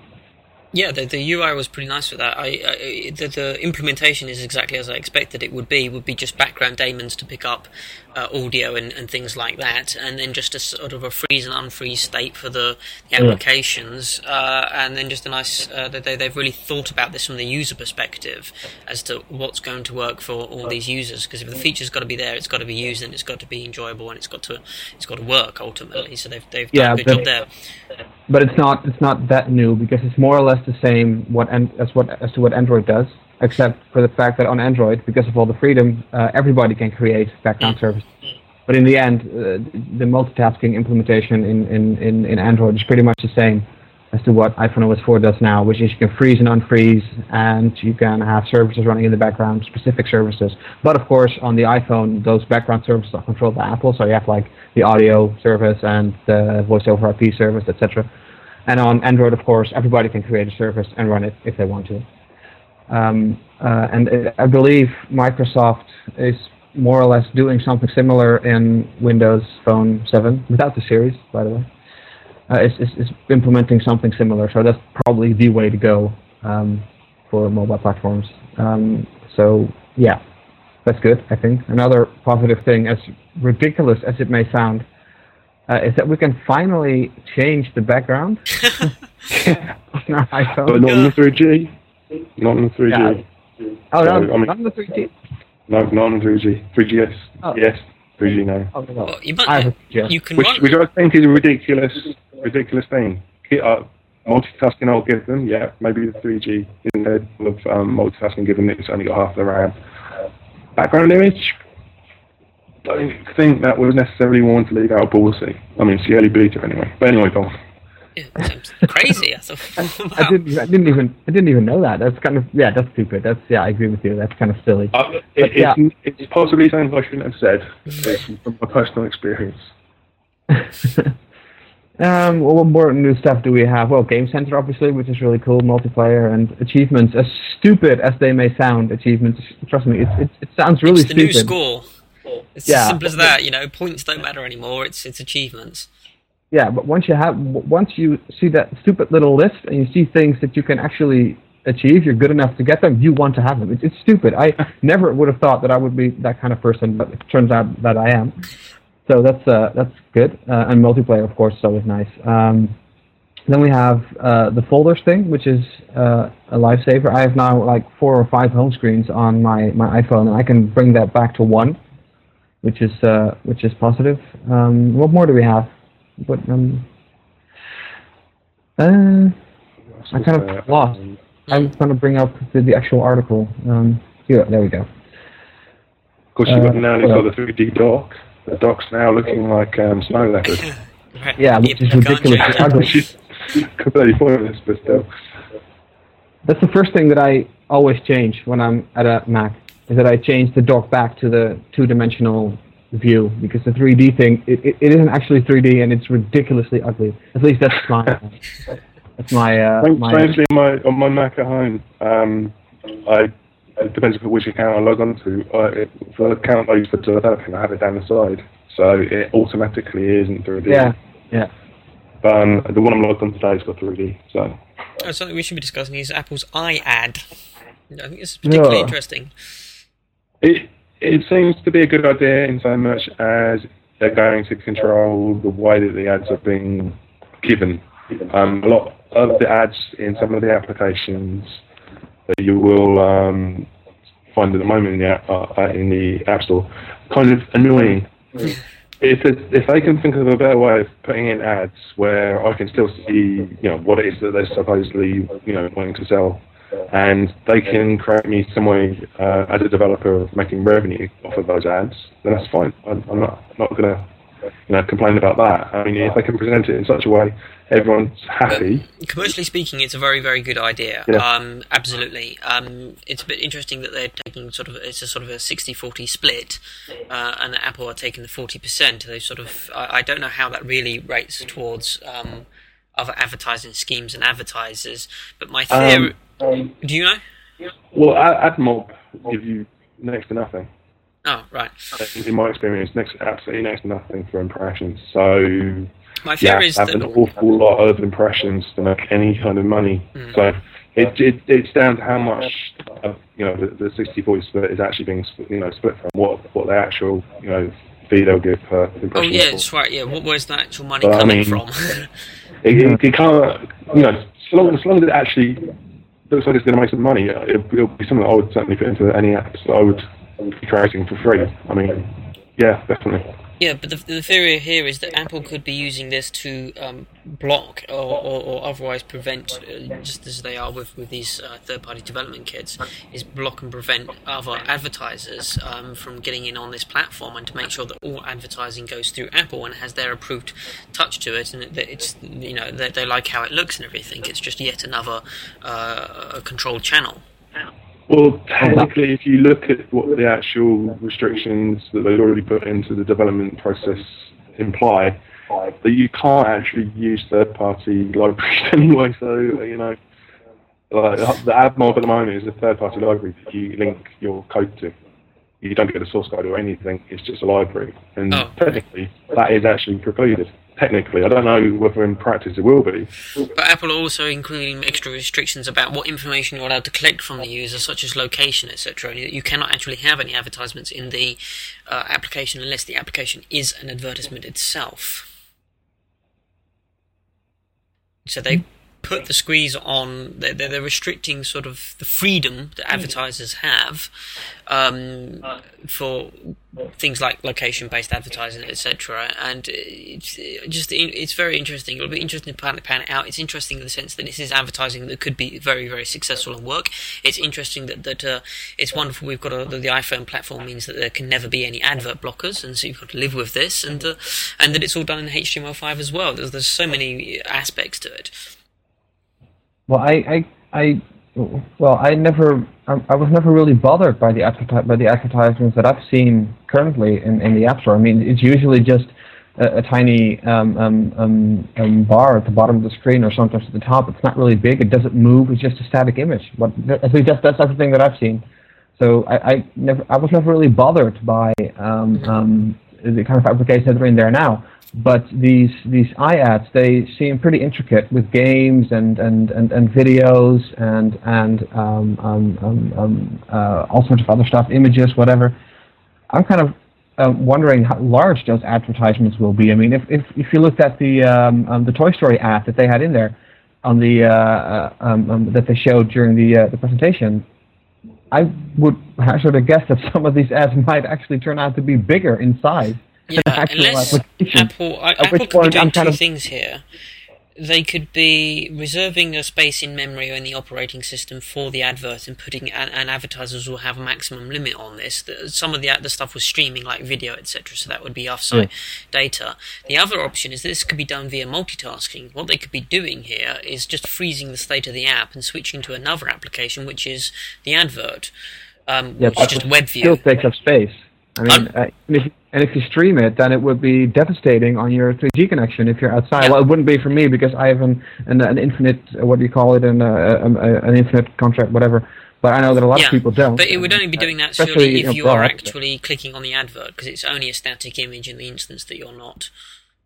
yeah, the, the UI was pretty nice for that. I, I the, the, implementation is exactly as I expected it would be. It Would be just background daemons to pick up uh, audio and, and things like that, and then just a sort of a freeze and unfreeze state for the, the applications, yeah. uh, and then just a nice. Uh, they they've really thought about this from the user perspective as to what's going to work for all these users. Because if the feature's got to be there, it's got to be used, and it's got to be enjoyable, and it's got to it's got to work ultimately. So they've they've yeah, done a good job there but it's not it's not that new because it's more or less the same what as what as to what Android does, except for the fact that on Android, because of all the freedom, uh, everybody can create background services. But in the end, uh, the multitasking implementation in, in, in, in Android is pretty much the same as to what iPhone OS 4 does now, which is you can freeze and unfreeze, and you can have services running in the background, specific services. But of course, on the iPhone, those background services are controlled by Apple, so you have like the audio service and the voice over IP service, etc. And on Android, of course, everybody can create a service and run it if they want to. Um, uh, and I believe Microsoft is more or less doing something similar in Windows Phone 7, without the series, by the way uh, is, is, is, implementing something similar. So that's probably the way to go um, for mobile platforms. Um, so yeah, that's good. I think another positive thing, as ridiculous as it may sound, uh, is that we can finally change the background (laughs) (laughs) on our iPhone. But not on the 3G. Not on the 3G. Yeah. Oh, no, I mean, not on the 3G. No, not on the 3G. 3GS. Oh. Yes. 3G now. Oh, no. Well, you, might, you can which, run. Which I think is ridiculous ridiculous thing. Uh, multitasking I'll give them, yeah, maybe the 3G in there of um, multitasking given that it's only got half the RAM. Background image, I don't think that was necessarily one to leave out of policy. I mean, it's the early beta anyway. But anyway, go on. Yeah, crazy. I, wow. (laughs) I, didn't. I didn't even. I didn't even know that. That's kind of. Yeah, that's stupid. That's. Yeah, I agree with you. That's kind of silly. Uh, it, it's, yeah. it's possibly something I shouldn't have said from my personal experience. (laughs) Um, well, what more new stuff do we have? Well, Game Center, obviously, which is really cool, multiplayer and achievements. As stupid as they may sound, achievements. Trust me, it, it, it sounds really it's the stupid. new score. It's yeah. as simple as that. You know, points don't matter anymore. It's it's achievements. Yeah, but once you have, once you see that stupid little list and you see things that you can actually achieve, you're good enough to get them. You want to have them. It's, it's stupid. I (laughs) never would have thought that I would be that kind of person, but it turns out that I am. So that's uh, that's good. Uh, and multiplayer, of course, is always nice. Um, then we have uh, the folders thing, which is uh, a lifesaver. I have now like four or five home screens on my, my iPhone, and I can bring that back to one, which is uh, which is positive. Um, what more do we have? What um, uh, I kind of lost. I'm going to bring up the, the actual article. Um, here, there we go. Of course, you've got you've got the 3D dock the dock's now looking like um, snow leopard. (laughs) right. Yeah, which is ridiculous. which completely pointless, but still. That's the first thing that I always change when I'm at a Mac, is that I change the dock back to the two-dimensional view, because the 3D thing, it, it, it isn't actually 3D, and it's ridiculously ugly. At least that's my... (laughs) that's my... Uh, my Strangely, my, on my Mac at home, um, I it depends on which account I log on to. Uh, it, for the account I use for developing, I have it down the side, so it automatically isn't 3D. Yeah, yeah. But um, the one I'm logged on today has got 3D, so. Oh, something we should be discussing is Apple's iAd. I think this is particularly Yeah. interesting. It it seems to be a good idea in so much as they're going to control the way that the ads are being given. Um, a lot of the ads in some of the applications that you will um, find at the moment in the app, uh, in the App Store, kind of annoying. if if they can think of a better way of putting in ads where I can still see you know what it is that they're supposedly you know wanting to sell, and they can create me some way uh, as a developer of making revenue off of those ads, then that's fine. I'm, I'm not not gonna you know complain about that. I mean, if they can present it in such a way everyone's happy, Commercially speaking, it's a very, very good idea. Yeah. Um, absolutely. Um, it's a bit interesting that they're taking sort of it's a sort of a 60-40 split, uh, and Apple are taking the forty percent. They sort of I, I don't know how that really rates towards um, other advertising schemes and advertisers, but my theory. um, do you know? well, Ad- AdMob give you next to nothing. Oh, right. In my experience, next absolutely next to nothing for impressions. So My fear have is have that an awful lot of impressions to make any kind of money. Mm. So it, it it's down to how much of, you know the, the 60-40 split is actually being split, you know split from what what the actual you know fee they'll give per impression. Oh yeah, for. that's right. Yeah, what where's the actual money But, I coming mean- from? (laughs) It, it, it can't you know so long, so long as it actually looks like it's going to make some money, uh, it, it'll be something that I would certainly put into any apps that I would be creating for free. I mean, yeah, definitely. Yeah, but the, the theory here is that Apple could be using this to um, block or, or, or otherwise prevent, uh, just as they are with, with these uh, third-party development kits, is block and prevent other advertisers um, from getting in on this platform and to make sure that all advertising goes through Apple and has their approved touch to it and that it's you know that they like how it looks and everything. It's just yet another uh, controlled channel. Well, technically, if you look at what the actual restrictions that they've already put into the development process imply, that you can't actually use third-party libraries (laughs) anyway. So you know, like, uh, the AdMob at the moment is a third-party library that you link your code to. You don't get a source code or anything. It's just a library, and Oh. technically, that is actually precluded. Technically, I don't know whether in practice it will be. But Apple are also including extra restrictions about what information you're allowed to collect from the user, such as location, etc. You cannot actually have any advertisements in the uh, application unless the application is an advertisement itself. So they put the squeeze on. They're, they're restricting sort of the freedom that advertisers have um, for things like location-based advertising, etc. And it's uh, just it's very interesting. It'll be interesting to pan, pan it out. It's interesting in the sense that this is advertising that could be very very successful and work. It's interesting that that uh, it's wonderful. We've got a, the iPhone platform means that there can never be any advert blockers, and so you've got to live with this, and uh, and that it's all done in HTML5 as well. There's there's so many aspects to it. Well, I, I, I, well, I never, I, I was never really bothered by the adverti- by the advertisements that I've seen currently in, in the App Store. I mean, it's usually just a, a tiny um, um, um, um, bar at the bottom of the screen, or sometimes at the top. It's not really big. It doesn't move. It's just a static image. But at least that's that's everything that I've seen. So I, I never, I was never really bothered by um, um, the kind of applications that are in there now. But these these iAds, they seem pretty intricate with games and and, and, and videos and and um, um, um, um, uh, all sorts of other stuff, images, whatever. I'm kind of um, wondering how large those advertisements will be. I mean, if if, if you looked at the um, um, the Toy Story ad that they had in there on the uh, uh, um, um, that they showed during the uh, the presentation, I would hazard a guess that some of these ads (laughs) might actually turn out to be bigger in size. Yeah, than unless. Apple, I, Apple could be doing two of- things here. They could be reserving a space in memory or in the operating system for the advert and putting, and, and advertisers will have a maximum limit on this. The, some of the the stuff was streaming, like video, etc. So that would be offsite data. The other option is this could be done via multitasking. What they could be doing here is just freezing the state of the app and switching to another application, which is the advert, um, Yeah, which is just it web still takes up space. I mean, Um, uh, and, if, you stream it, then it would be devastating on your 3G connection if you're outside. Yeah. Well, it wouldn't be for me because I have an an, an infinite, uh, what do you call it, an, uh, um, uh, an infinite contract, whatever. But I know that a lot Yeah, of people don't. But it would only be Uh, doing that surely you if know, you are actually clicking on the advert, because it's only a static image in the instance that you're not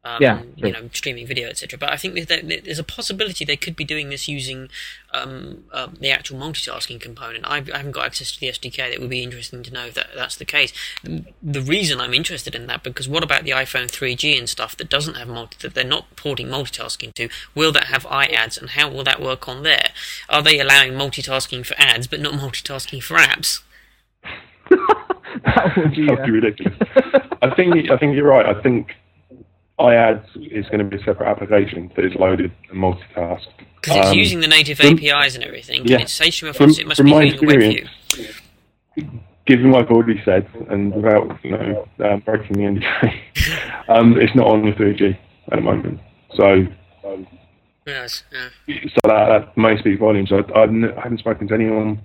Um, Yeah, you know, streaming video, etc. But I think there's a possibility they could be doing this using um, uh, the actual multitasking component. I've, I haven't got access to the SDK. That would be interesting to know if that, that's the case. The, the reason I'm interested in that because what about the iPhone 3G and stuff that doesn't have multi that they're not porting multitasking to? Will that have iAds and how will that work on there? Are they allowing multitasking for ads but not multitasking for apps? (laughs) that would be. That would be ridiculous. I think I think you're right. I think iAds is going to be a separate application that is loaded and multitasked. Because it's Um, using the native from- APIs and everything. yeah. And it's HTML5, From- so it must from be my experience, Given what I've already said, and without you know uh, breaking the NDA, (laughs) um, it's not on the 3G at the moment. So Yes, yeah. so that, that may speak volumes. I, I haven't spoken to anyone,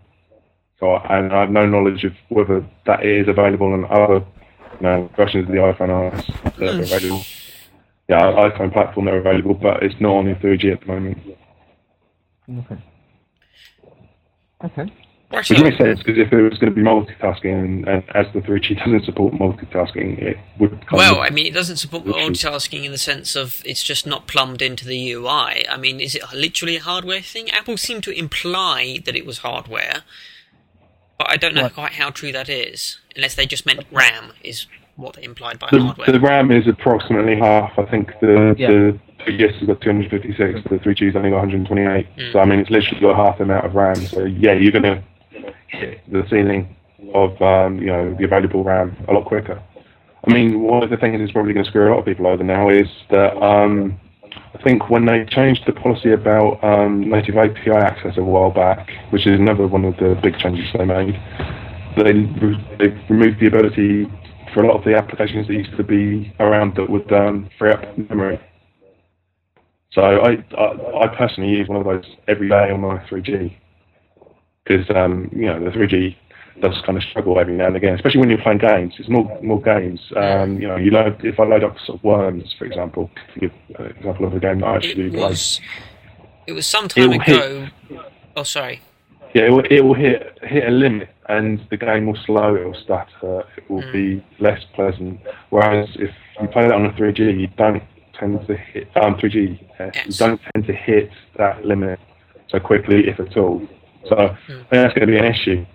so I, and I have no knowledge of whether that is available on other you know, versions of the iPhone OS that are available. Yeah, iPhone platform they're available, but it's not on the 3G at the moment. Okay. Okay. Right, Which so- makes sense because if it was going to be multitasking, and, and as the 3G (laughs) doesn't support multitasking, it would. Kind Well, I mean, it doesn't support multitasking in the sense of it's just not plumbed into the UI. I mean, is it literally a hardware thing? Apple seemed to imply that it was hardware, but I don't know What? quite how true that is, unless they just meant RAM is what they implied by the, hardware. the RAM is approximately half. I think the Yeah. the 3GS has got 256, the 3G's only got 128. So I mean, it's literally got half the amount of RAM. So yeah, you're going to hit the ceiling of um, you know the available RAM a lot quicker. I mean, one of the things that's probably going to screw a lot of people over now is that um, I think when they changed the policy about um, native API access a while back, which is another one of the big changes they made, they they removed the ability for a lot of the applications that used to be around that would um, free up memory. So I, I I personally use one of those every day on my 3G because um, you know the 3G does kind of struggle every now and again, especially when you're playing games. It's more more games. Um, you know, you load if I load up sort of Worms, for example, to give an example of a game that I actually it was. It was some time will hit- ago. Oh, sorry. Yeah, it will, it will hit hit a limit, and the game will slow. It will stutter. It will be less pleasant. Whereas if you play that on a 3G, you don't tend to hit um 3G. uh, You don't tend to hit that limit so quickly, if at all. So I think that's going to be an issue.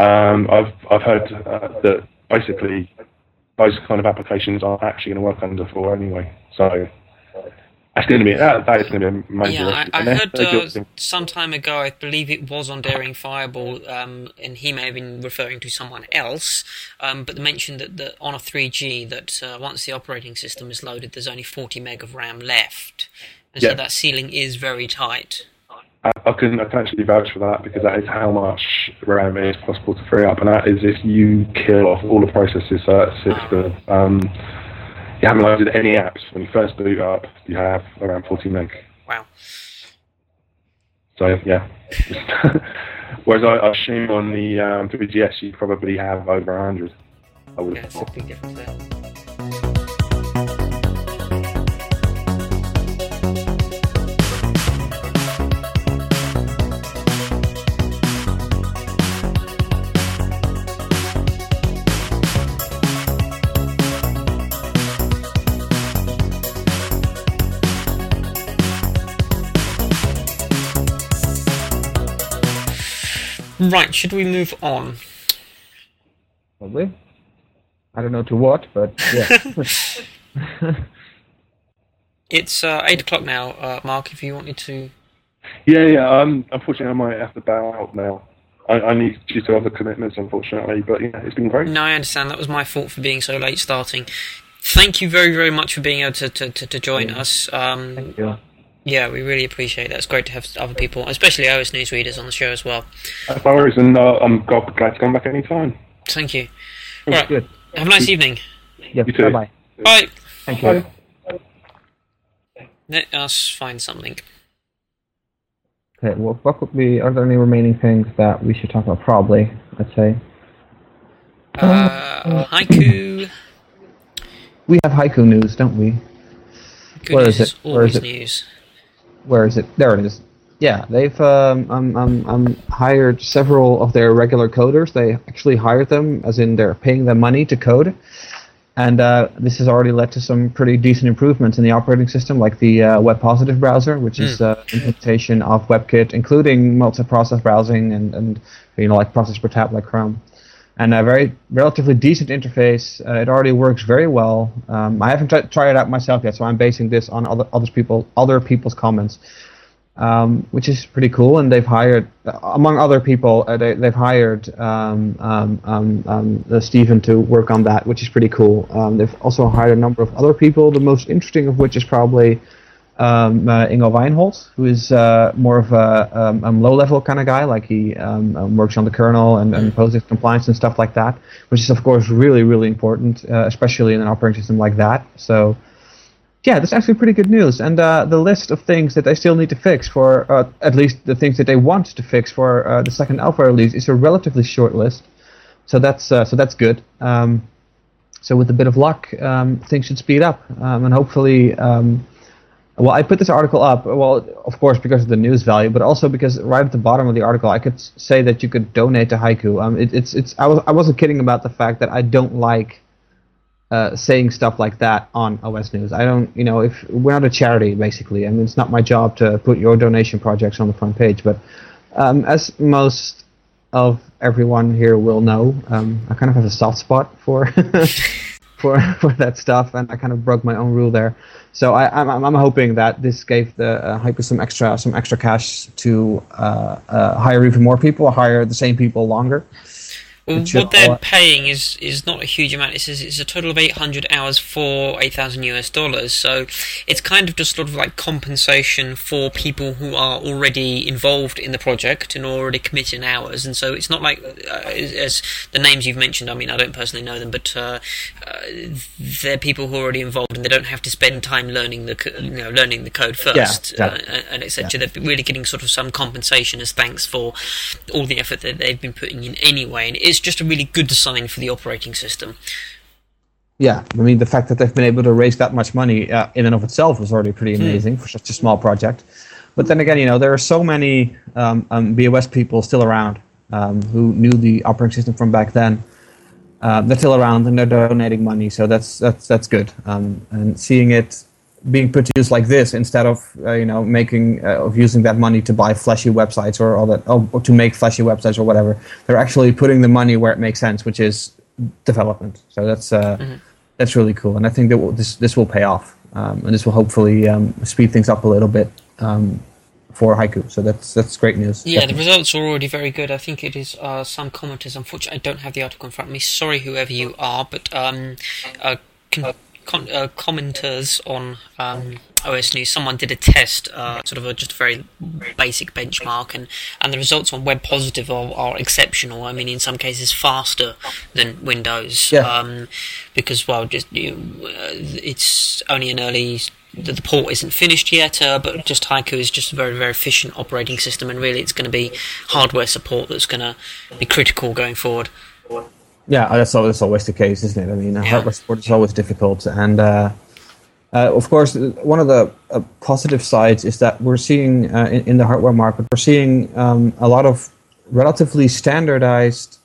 Um, I've I've heard uh, that basically those kind of applications aren't actually going to work under 4 anyway. So that's going to be that, that is going to be major Yeah, I. I heard uh, some time ago, I believe it was on Daring Fireball, um, and he may have been referring to someone else, um, but they mentioned that, that on a 3G, that uh, once the operating system is loaded, there's only 40 meg of RAM left. And so that ceiling is very tight. I, I can I can actually vouch for that because that is how much RAM is possible to free up, and that is if you kill off all the processes. So that's if the um, you haven't loaded any apps when you first boot up, you have around 40 meg. Wow. So yeah. (laughs) Whereas I, I assume on the um, 3GS you probably have over 100. I would Yeah, have it's a thought. Right, should we move on? Probably. I don't know to what, but yeah. (laughs) (laughs) It's uh, 8 o'clock now, uh, Mark, if you wanted to. Yeah, yeah. Um, unfortunately, I might have to bow out now. I, I need due to other commitments, unfortunately. But yeah, it's been great. No, I understand. That was my fault for being so late starting. Thank you very, very much for being able to, to, to, to join us. Um, Thank you. Yeah, we really appreciate that. It's great to have other people, especially OS News readers, on the show as well. No worries, and uh, I'm glad glad to come back anytime. Thank you. That's Right. good. Have a nice evening. Yeah, You too. bye bye. Bye. Thank you. Let us find something. Okay, well, what would be, are there any remaining things that we should talk about? Probably, I'd say. Uh, haiku. We have haiku news, don't we? Good Where news is is it? Where always is it? news. Where is it? There it is. Yeah, they've um, um, um, um, hired several of their regular coders. They actually hired them, as in they're paying them money to code. And uh, this has already led to some pretty decent improvements in the operating system, like the uh, Web Positive browser, which is uh, implementation of WebKit, including multi-process browsing and, and you know like process per tab like Chrome, and a very relatively decent interface. Uh, it already works very well. Um, I haven't t- tried it out myself yet, so I'm basing this on other other people other people's comments um, which is pretty cool. And they've hired, among other people, uh, they, have hired um, um, um, um uh, Stephan to work on that, which is pretty cool. They've also hired a number of other people. The most interesting of which is probably um, uh, Ingo Weinhold, who is uh, more of a, low-level kind of guy. Like he works on the kernel and, and POSIX compliance and stuff like that, which is of course really, really important, uh, especially in an operating system like that. So yeah, that's actually pretty good news. And uh, the list of things that they still need to fix for, uh, at least the things that they want to fix for uh, the second alpha release, is a relatively short list. So that's so that's good. Um, so with a bit of luck, um, things should speed up, um, and hopefully. Well, I put this article up. Well, of course, because of the news value, but also because right at the bottom of the article, I could say that you could donate to Haiku. Um, it, it's it's I was I wasn't kidding about the fact that I don't like uh, saying stuff like that on OS News. I don't, you know, if we're not a charity, basically. I mean, it's not my job to put your donation projects on the front page. But um, as most of everyone here will know, um, I kind of have a soft spot for (laughs) for (laughs) for that stuff, and I kind of broke my own rule there. So I, am I'm, I'm hoping that this gave the uh, some extra some extra cash to uh, uh, hire even more people, hire the same people longer. Well, what they're paying is is not a huge amount. It says it's a total of 800 hours for 8,000 US dollars. So it's kind of just sort of like compensation for people who are already involved in the project and already committing hours. And so it's not like uh, as the names you've mentioned. I mean, I don't personally know them, but uh, uh, they're people who are already involved and they don't have to spend time learning the you know learning the code first yeah, uh, and etc. Yeah. They're really getting sort of some compensation as thanks for all the effort that they've been putting in anyway. And it is is just a really good design for the operating system. Yeah, I mean the fact that they've been able to raise that much money uh, in and of itself was already pretty hmm. amazing for such a small project. But then again, you know there are so many um, um, BeOS people still around um, who knew the operating system from back then. Uh, they're still around and they're donating money, so that's that's that's good. Um, and seeing it being produced like this instead of uh, you know making uh, of using that money to buy flashy websites or all that oh, or to make flashy websites or whatever they're actually putting the money where it makes sense which is development. So that's uh, mm-hmm. that's really cool. And I think that this this will pay off um, and this will hopefully um, speed things up a little bit um, for haiku. So that's that's great news. Yeah definitely. the results are already very good. I think it is uh, some commenters unfortunately I don't have the article in front of me. Sorry whoever you are but um, uh, con- uh, commenters on um, OS News, someone did a test, uh, sort of a just a very basic benchmark, and, and the results on Web Positive are, are exceptional. I mean, in some cases, faster than Windows. Yeah. Um, because well, just you know, uh, it's only an early. The, the port isn't finished yet, uh, but just Haiku is just a very, very efficient operating system, and really, it's going to be hardware support that's going to be critical going forward. Yeah, that's always, always the case, isn't it? I mean, yeah. hardware support is always difficult, and uh, uh, of course, one of the uh, positive sides is that we're seeing uh, in, in, the hardware market, we're seeing um, a lot of relatively standardized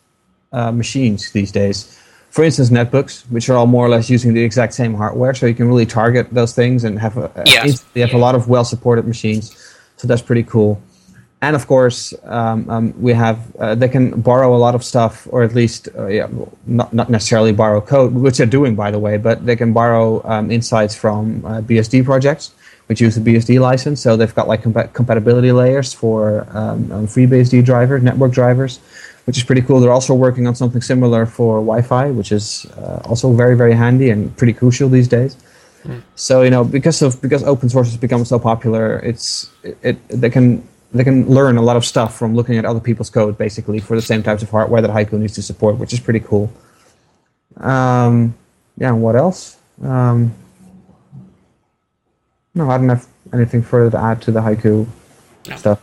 uh, machines these days. For instance, netbooks, which are all more or less using the exact same hardware, so you can really target those things and have a, yes. they have a lot of well-supported machines. So that's pretty cool and of course um, um, we have uh, they can borrow a lot of stuff or at least uh, yeah, not, not necessarily borrow code which they're doing by the way but they can borrow um, insights from uh, bsd projects which use the bsd license. So they've got like compa- compatibility layers for um, um, FreeBSD drivers network drivers which is pretty cool. They're also working on something similar for wi-fi which is uh, also very very handy and pretty crucial these days. Mm. so you know because of because open source has become so popular it's it, it they can they can learn a lot of stuff from looking at other people's code, basically, for the same types of hardware that Haiku needs to support, which is pretty cool. Um, yeah, what else? Um, no, I don't have anything further to add to the Haiku no. stuff.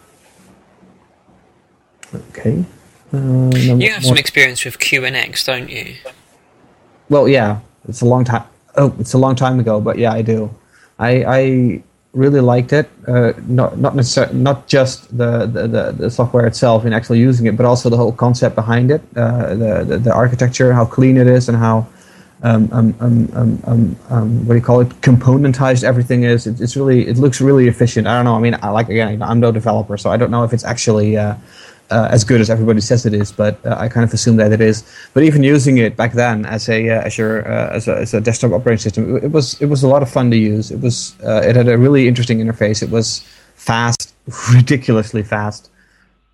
Okay. Uh, you have some experience with QNX, don't you? Well, yeah, it's a long time. Oh, it's a long time ago, but yeah, I do. I I really liked it. Uh, not not necessarily not just the, the, the, software itself in actually using it, but also the whole concept behind it, uh, the, the, the architecture, how clean it is, and how um, um, um, um, um, um, what do you call it? Componentized everything is. It, it's really it looks really efficient. I don't know. I mean, I like again, I'm no developer, so I don't know if it's actually. Uh, uh, as good as everybody says it is, but uh, I kind of assume that it is. But even using it back then as a uh, as your uh, as, a, as a desktop operating system, it, was it was a lot of fun to use. It was uh, it had a really interesting interface. It was fast, (laughs) ridiculously fast,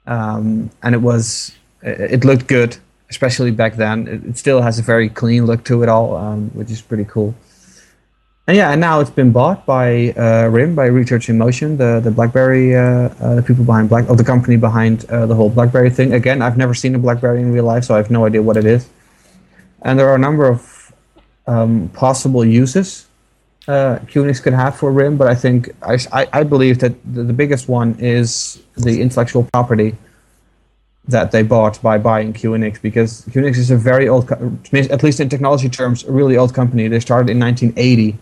um, and it was it looked good especially back then. It, it, still has a very clean look to it all, um, which is pretty cool. And yeah, and now it's been bought by uh, RIM, by Research in Motion, the the BlackBerry, uh, uh, the people behind Black, or the company behind uh, the whole BlackBerry thing. Again, I've never seen a BlackBerry in real life, so I have no idea what it is. And there are a number of um, possible uses uh, QNX could have for RIM, but I think I, I, I believe that the, the biggest one is the intellectual property that they bought by buying QNX because QNX is a very old, at least in technology terms, a really old company. They started in 1980,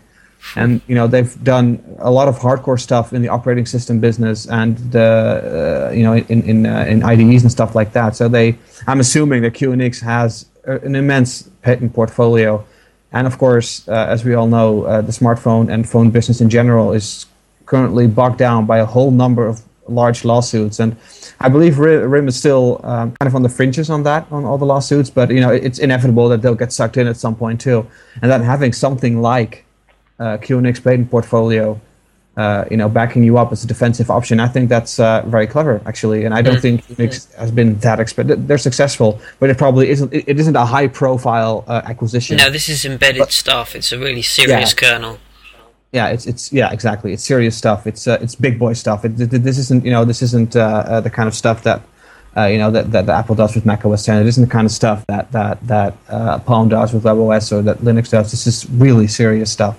and you know they've done a lot of hardcore stuff in the operating system business and uh, you know in in uh, in IDEs and stuff like that. So they, I'm assuming that QNX has an immense patent portfolio, and of course, uh, as we all know, uh, the smartphone and phone business in general is currently bogged down by a whole number of large lawsuits and I believe RIM is still um, kind of on the fringes on that, on all the lawsuits, but you know it's inevitable that they'll get sucked in at some point too. And then having something like uh, QNX patent portfolio, uh, you know, backing you up as a defensive option, I think that's uh, very clever actually. And I don't mm think QNX has been that expensive. They're successful, but it probably isn't. It, it isn't a high-profile uh, acquisition. No, this is embedded but, stuff. It's a really serious yeah. kernel yeah, it's it's yeah, exactly. It's serious stuff. It's uh, it's big boy stuff. It, this isn't you know this isn't uh, uh, the kind of stuff that uh, you know that, that, that Apple does with Mac OS 10. It isn't the kind of stuff that that that uh, Palm does with WebOS or that Linux does. This is really serious stuff.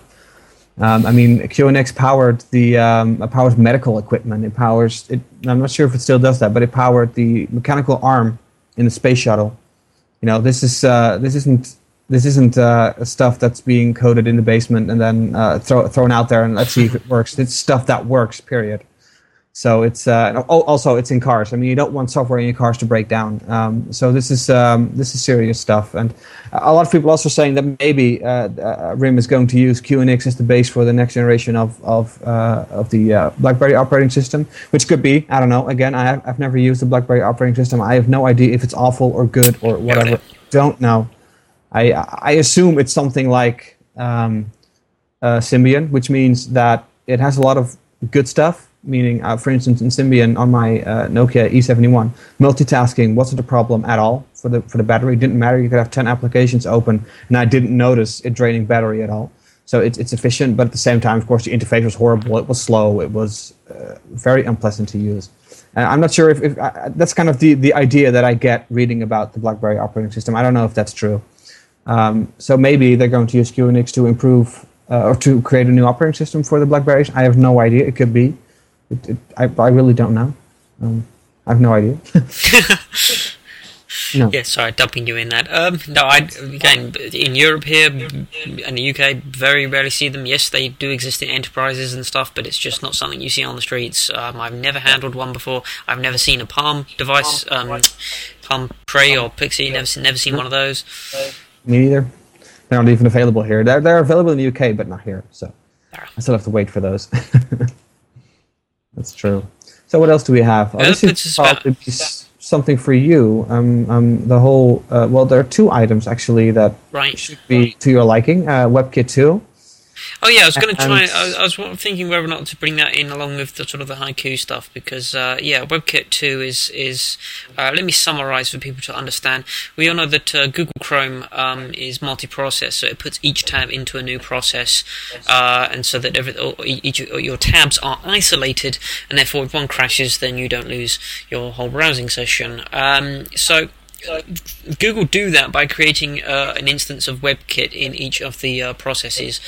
Um, I mean, QNX powered the um, powers medical equipment. It powers. It, I'm not sure if it still does that, but it powered the mechanical arm in the space shuttle. You know, this is uh, this isn't this isn't uh, stuff that's being coded in the basement and then uh, throw, thrown out there and let's see if it works. It's stuff that works. Period. So it's uh, also it's in cars. I mean, you don't want software in your cars to break down. Um, so this is um, this is serious stuff. And a lot of people also saying that maybe uh, uh, RIM is going to use QNX as the base for the next generation of of uh, of the BlackBerry operating system, which could be. I don't know. Again, I have, I've never used the BlackBerry operating system. I have no idea if it's awful or good or whatever. Don't know. I, I assume it's something like um, uh, Symbian, which means that it has a lot of good stuff. Meaning, uh, for instance, in Symbian on my uh, Nokia E71, multitasking wasn't a problem at all for the for the battery. It didn't matter. You could have ten applications open, and I didn't notice it draining battery at all. So it's it's efficient, but at the same time, of course, the interface was horrible. It was slow. It was uh, very unpleasant to use. And I'm not sure if, if uh, that's kind of the, the idea that I get reading about the BlackBerry operating system. I don't know if that's true. Um, so maybe they're going to use QNX to improve uh, or to create a new operating system for the Blackberries. I have no idea. It could be. It, it, I, I really don't know. Um, I have no idea. (laughs) no. Yeah, sorry, dumping you in that. Um, no, I again in Europe here and the UK, very rarely see them. Yes, they do exist in enterprises and stuff, but it's just not something you see on the streets. Um, I've never handled one before. I've never seen a Palm device, um, Palm Pre or Pixi. Never, never seen one of those. Me neither. They're not even available here. They're, they're available in the UK, but not here. So I still have to wait for those. (laughs) That's true. So what else do we have? Oh, this is probably something for you. Um, um, the whole uh, well, there are two items actually that right. should be to your liking. Uh, WebKit two Oh yeah, I was going to try. I, I, was thinking whether or not to bring that in along with the sort of the haiku stuff because uh, yeah, WebKit two is is. Uh, let me summarize for people to understand. We all know that uh, Google Chrome um, is multi-process, so it puts each tab into a new process, uh, and so that every, each your tabs are isolated, and therefore if one crashes, then you don't lose your whole browsing session. Um, so Google do that by creating uh, an instance of WebKit in each of the uh, processes.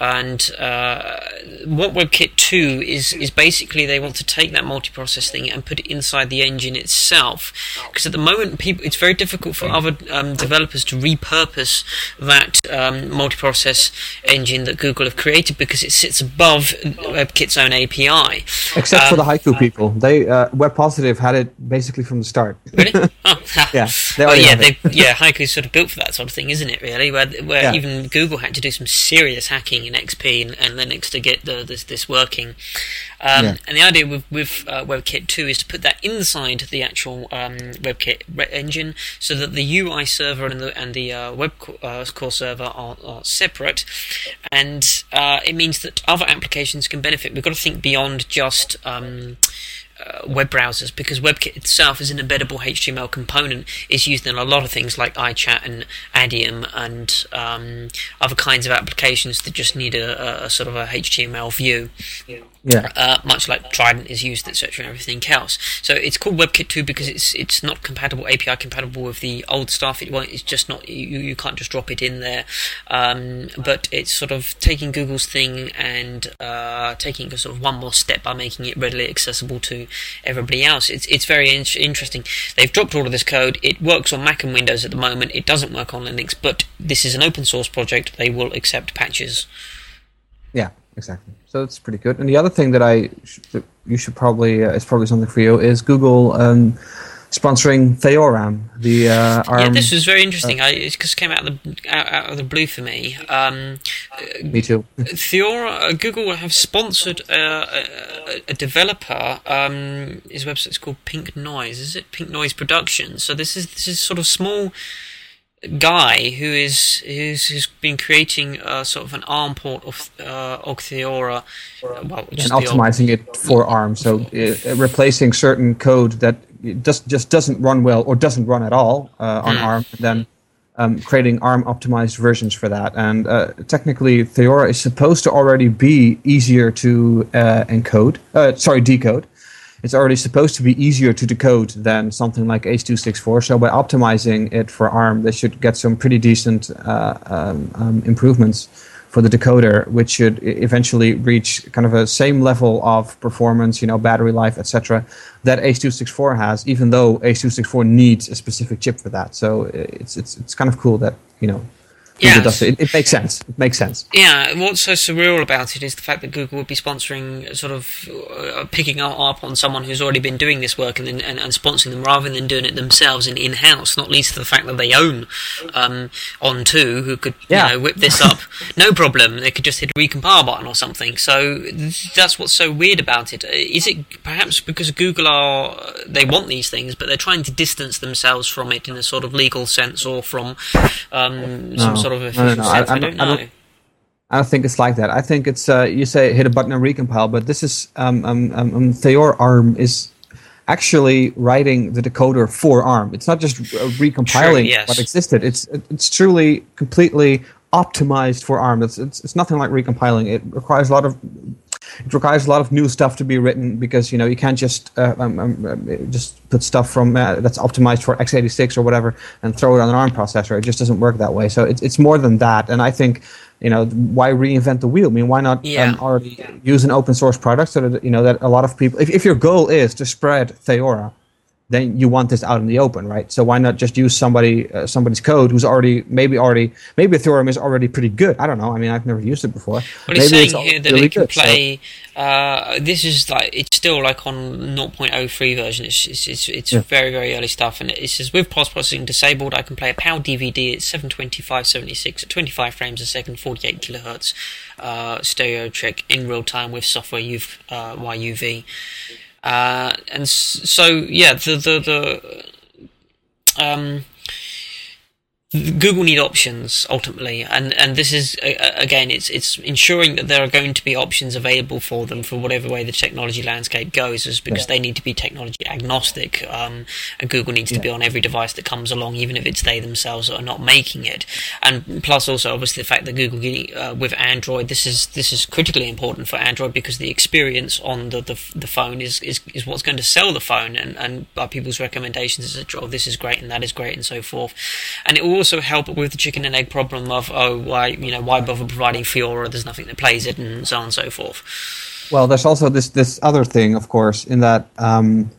And uh, what WebKit 2 is, is basically they want to take that multiprocess thing and put it inside the engine itself. Because at the moment, people, it's very difficult for other um, developers to repurpose that um, multiprocess engine that Google have created because it sits above WebKit's own API. Except um, for the um, Haiku people. They uh, Web Positive had it basically from the start. Really? (laughs) Oh, (laughs) Yeah, they well, yeah, they, yeah. Haiku's sort of built for that sort of thing, isn't it? Really, where where Yeah. even Google had to do some serious hacking in XP and, and Linux to get the, this this working. Um, Yeah. And the idea with with uh, WebKit two is to put that inside the actual um, WebKit re- engine, so that the UI server and the and the uh, web co- uh, core server are, are separate, and uh, it means that other applications can benefit. We've got to think beyond just um, uh, web browsers because WebKit itself is an embeddable HTML component is used in a lot of things like iChat and Adium and um, other kinds of applications that just need a, a, a sort of a HTML view Yeah. Uh, much like Trident is used, etc., and everything else. So it's called WebKit 2 because it's it's not compatible, API compatible with the old stuff. It won't. It's just not. You, you can't just drop it in there. Um, but it's sort of taking Google's thing and uh, taking a sort of one more step by making it readily accessible to everybody else. It's it's very in- interesting. They've dropped all of this code. It works on Mac and Windows at the moment. It doesn't work on Linux, but this is an open source project. They will accept patches. Yeah, exactly. So it's pretty good. And the other thing that I sh- that you should probably uh, is probably something for you is Google um, sponsoring TheorARM, the uh, ARM. yeah, this was very interesting. I, it just came out of the out, out of the blue for me. Um, (laughs) me too. Theora, uh, Google have sponsored uh, a, a developer. Um, his website's called Pink Noise. Is it Pink Noise Productions? So this is this is sort of small guy who is who's, who's been creating a sort of an ARM port of uh, uh, Well, and optimizing it for ARM. So uh, replacing certain code that just just doesn't run well or doesn't run at all uh, on Hmm. ARM, and then um, creating ARM optimized versions for that. And uh, technically, Theora is supposed to already be easier to uh, encode. Uh, sorry, decode. It's already supposed to be easier to decode than something like H.264. So by optimizing it for ARM, they should get some pretty decent uh, um, um, improvements for the decoder, which should eventually reach kind of a same level of performance, you know, battery life, etc., that H.264 has. Even though H.264 needs a specific chip for that, so it's it's it's kind of cool that you know. Yes. it. It, makes sense. It makes sense. Yeah, what's so surreal about it is the fact that Google would be sponsoring, sort of uh, picking up on someone who's already been doing this work and, then, and and sponsoring them rather than doing it themselves and in house. Not least the fact that they own um, On2, who could Yeah. you know whip this up, (laughs) no problem. They could just hit a recompile button or something. So that's what's so weird about it. Uh, it perhaps because Google are they want these things, but they're trying to distance themselves from it in a sort of legal sense or from um, some No. Sort of No, no, no, I- sense? I, I don't don't- I know. don't- I don't think it's like that. I think it's uh, you say hit a button and recompile, but this is um, um, um, um, TheorARM is actually writing the decoder for ARM. It's not just uh, recompiling yes. what existed. It's it's truly completely optimized for ARM. It's, it's it's nothing like recompiling. It requires a lot of it requires a lot of new stuff to be written because you know you can't just uh, um, um, um, just put stuff from uh, that's optimized for x86 or whatever and throw it on an ARM processor. It just doesn't work that way. So it's it's more than that. And I think you know why reinvent the wheel? I mean, why not Yeah. um, already use an open source product so that you know that a lot of people. If if your goal is to spread Theora, then you want this out in the open, right? So why not just use somebody uh, somebody's code who's already maybe already maybe a TheorARM is already pretty good. I don't know. I mean, I've never used it before. Well, he's saying here that really it can good, so- play. Uh, this is like it's still like on 0.03 version. It's it's it's, it's Yeah. very very early stuff, and it says with post processing disabled, I can play a PAL DVD at 725 76 at 25 frames a second, 48 kilohertz uh, stereo check in real time with software UV, uh, YUV. Uh, and so yeah, the the the um. Google need options ultimately, and and this is again, it's it's ensuring that there are going to be options available for them for whatever way the technology landscape goes, is because Yeah. they need to be technology agnostic, um, and Google needs to be on every device that comes along, even if it's they themselves that are not making it. And plus, also obviously the fact that Google uh, with Android, this is this is critically important for Android because the experience on the the, the phone is, is is what's going to sell the phone, and and by people's recommendations, etc. Oh, this is great and that is great and so forth, and it will also help with the chicken and egg problem of oh why you know why bother providing Theora? There's nothing that plays it and so on and so forth. Well, there's also this this other thing, of course, in that um,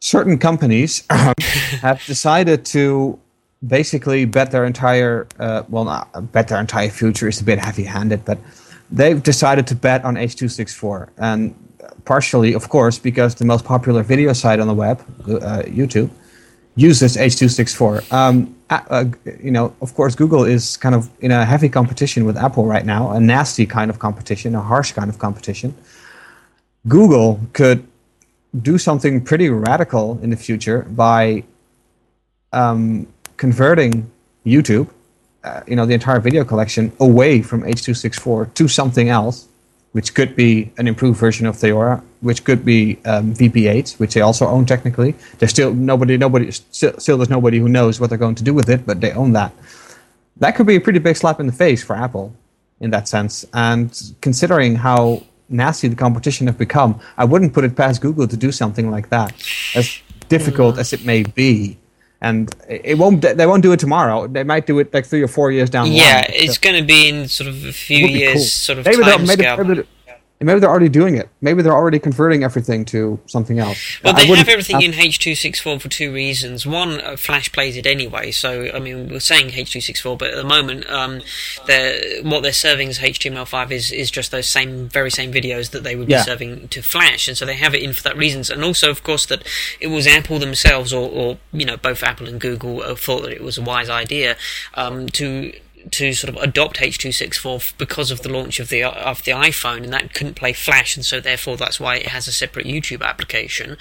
certain companies (coughs) have decided to basically bet their entire uh, well, not bet their entire future is a bit heavy-handed, but they've decided to bet on H.264, and partially, of course, because the most popular video site on the web, uh, YouTube, uses H.264. Um, uh, you know, of course, Google is kind of in a heavy competition with Apple right now, a nasty kind of competition, a harsh kind of competition. Google could do something pretty radical in the future by um, converting YouTube, uh, you know, the entire video collection away from H.264 to something else which could be an improved version of Theora, which could be um, VP8, which they also own technically. There's still nobody, nobody, still, still there's nobody who knows what they're going to do with it, but they own that. That could be a pretty big slap in the face for Apple, in that sense. And considering how nasty the competition have become, I wouldn't put it past Google to do something like that, as difficult mm. as it may be and it won't. They won't do it tomorrow. They might do it like three or four years down the yeah, line. Yeah, it's so. going to be in sort of a few years, cool. sort of maybe time scale. Maybe, maybe they're already doing it. Maybe they're already converting everything to something else. Well, they have everything in H.264 for two reasons. One, uh, Flash plays it anyway, so I mean, we're saying H.264, but at the moment, um, they're, what they're serving as HTML5 is, is just those same, very same videos that they would yeah. be serving to Flash, and so they have it in for that reasons. And also, of course, that it was Apple themselves, or, or you know, both Apple and Google uh, thought that it was a wise idea um, to to sort of adopt H.264 because of the launch of the of the iPhone, and that couldn't play Flash, and so therefore that's why it has a separate YouTube application.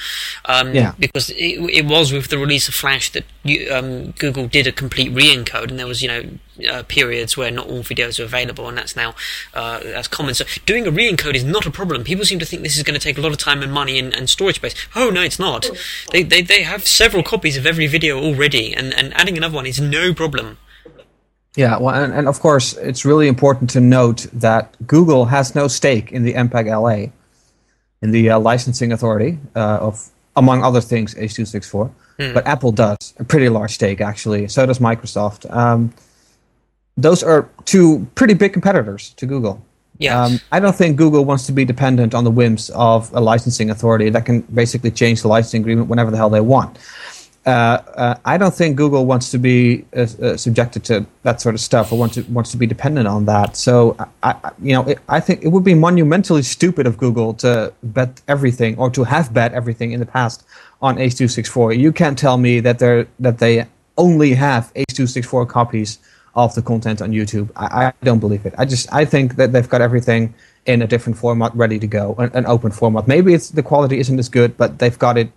Um, yeah. Because it, it, was with the release of Flash that you, um, Google did a complete re-encode, and there was you know uh, periods where not all videos are available, and that's now uh, that's common. So doing a re-encode is not a problem. People seem to think this is going to take a lot of time and money and, and storage space. Oh no, it's not. They, they they have several copies of every video already, and, and adding another one is no problem. Yeah, well, and, and of course, it's really important to note that Google has no stake in the MPEG LA, in the uh, licensing authority uh, of, among other things, H.264. Mm. But Apple does a pretty large stake, actually. So does Microsoft. Um, those are two pretty big competitors to Google. Yes. Um, I don't think Google wants to be dependent on the whims of a licensing authority that can basically change the licensing agreement whenever the hell they want. Uh, uh, I don't think Google wants to be uh, uh, subjected to that sort of stuff or wants to wants to be dependent on that. So, I, you know, it, I think it would be monumentally stupid of Google to bet everything or to have bet everything in the past on H.264. You can't tell me that they that they only have H.264 copies of the content on YouTube. I, I, don't believe it. I just I think that they've got everything in a different format ready to go, an, an open format. Maybe it's the quality isn't as good, but they've got it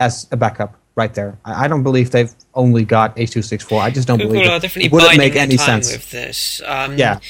as a backup right there. I, I don't believe they've only got H.264. I just don't Google believe it. definitely it wouldn't make any sense with this. Um, yeah.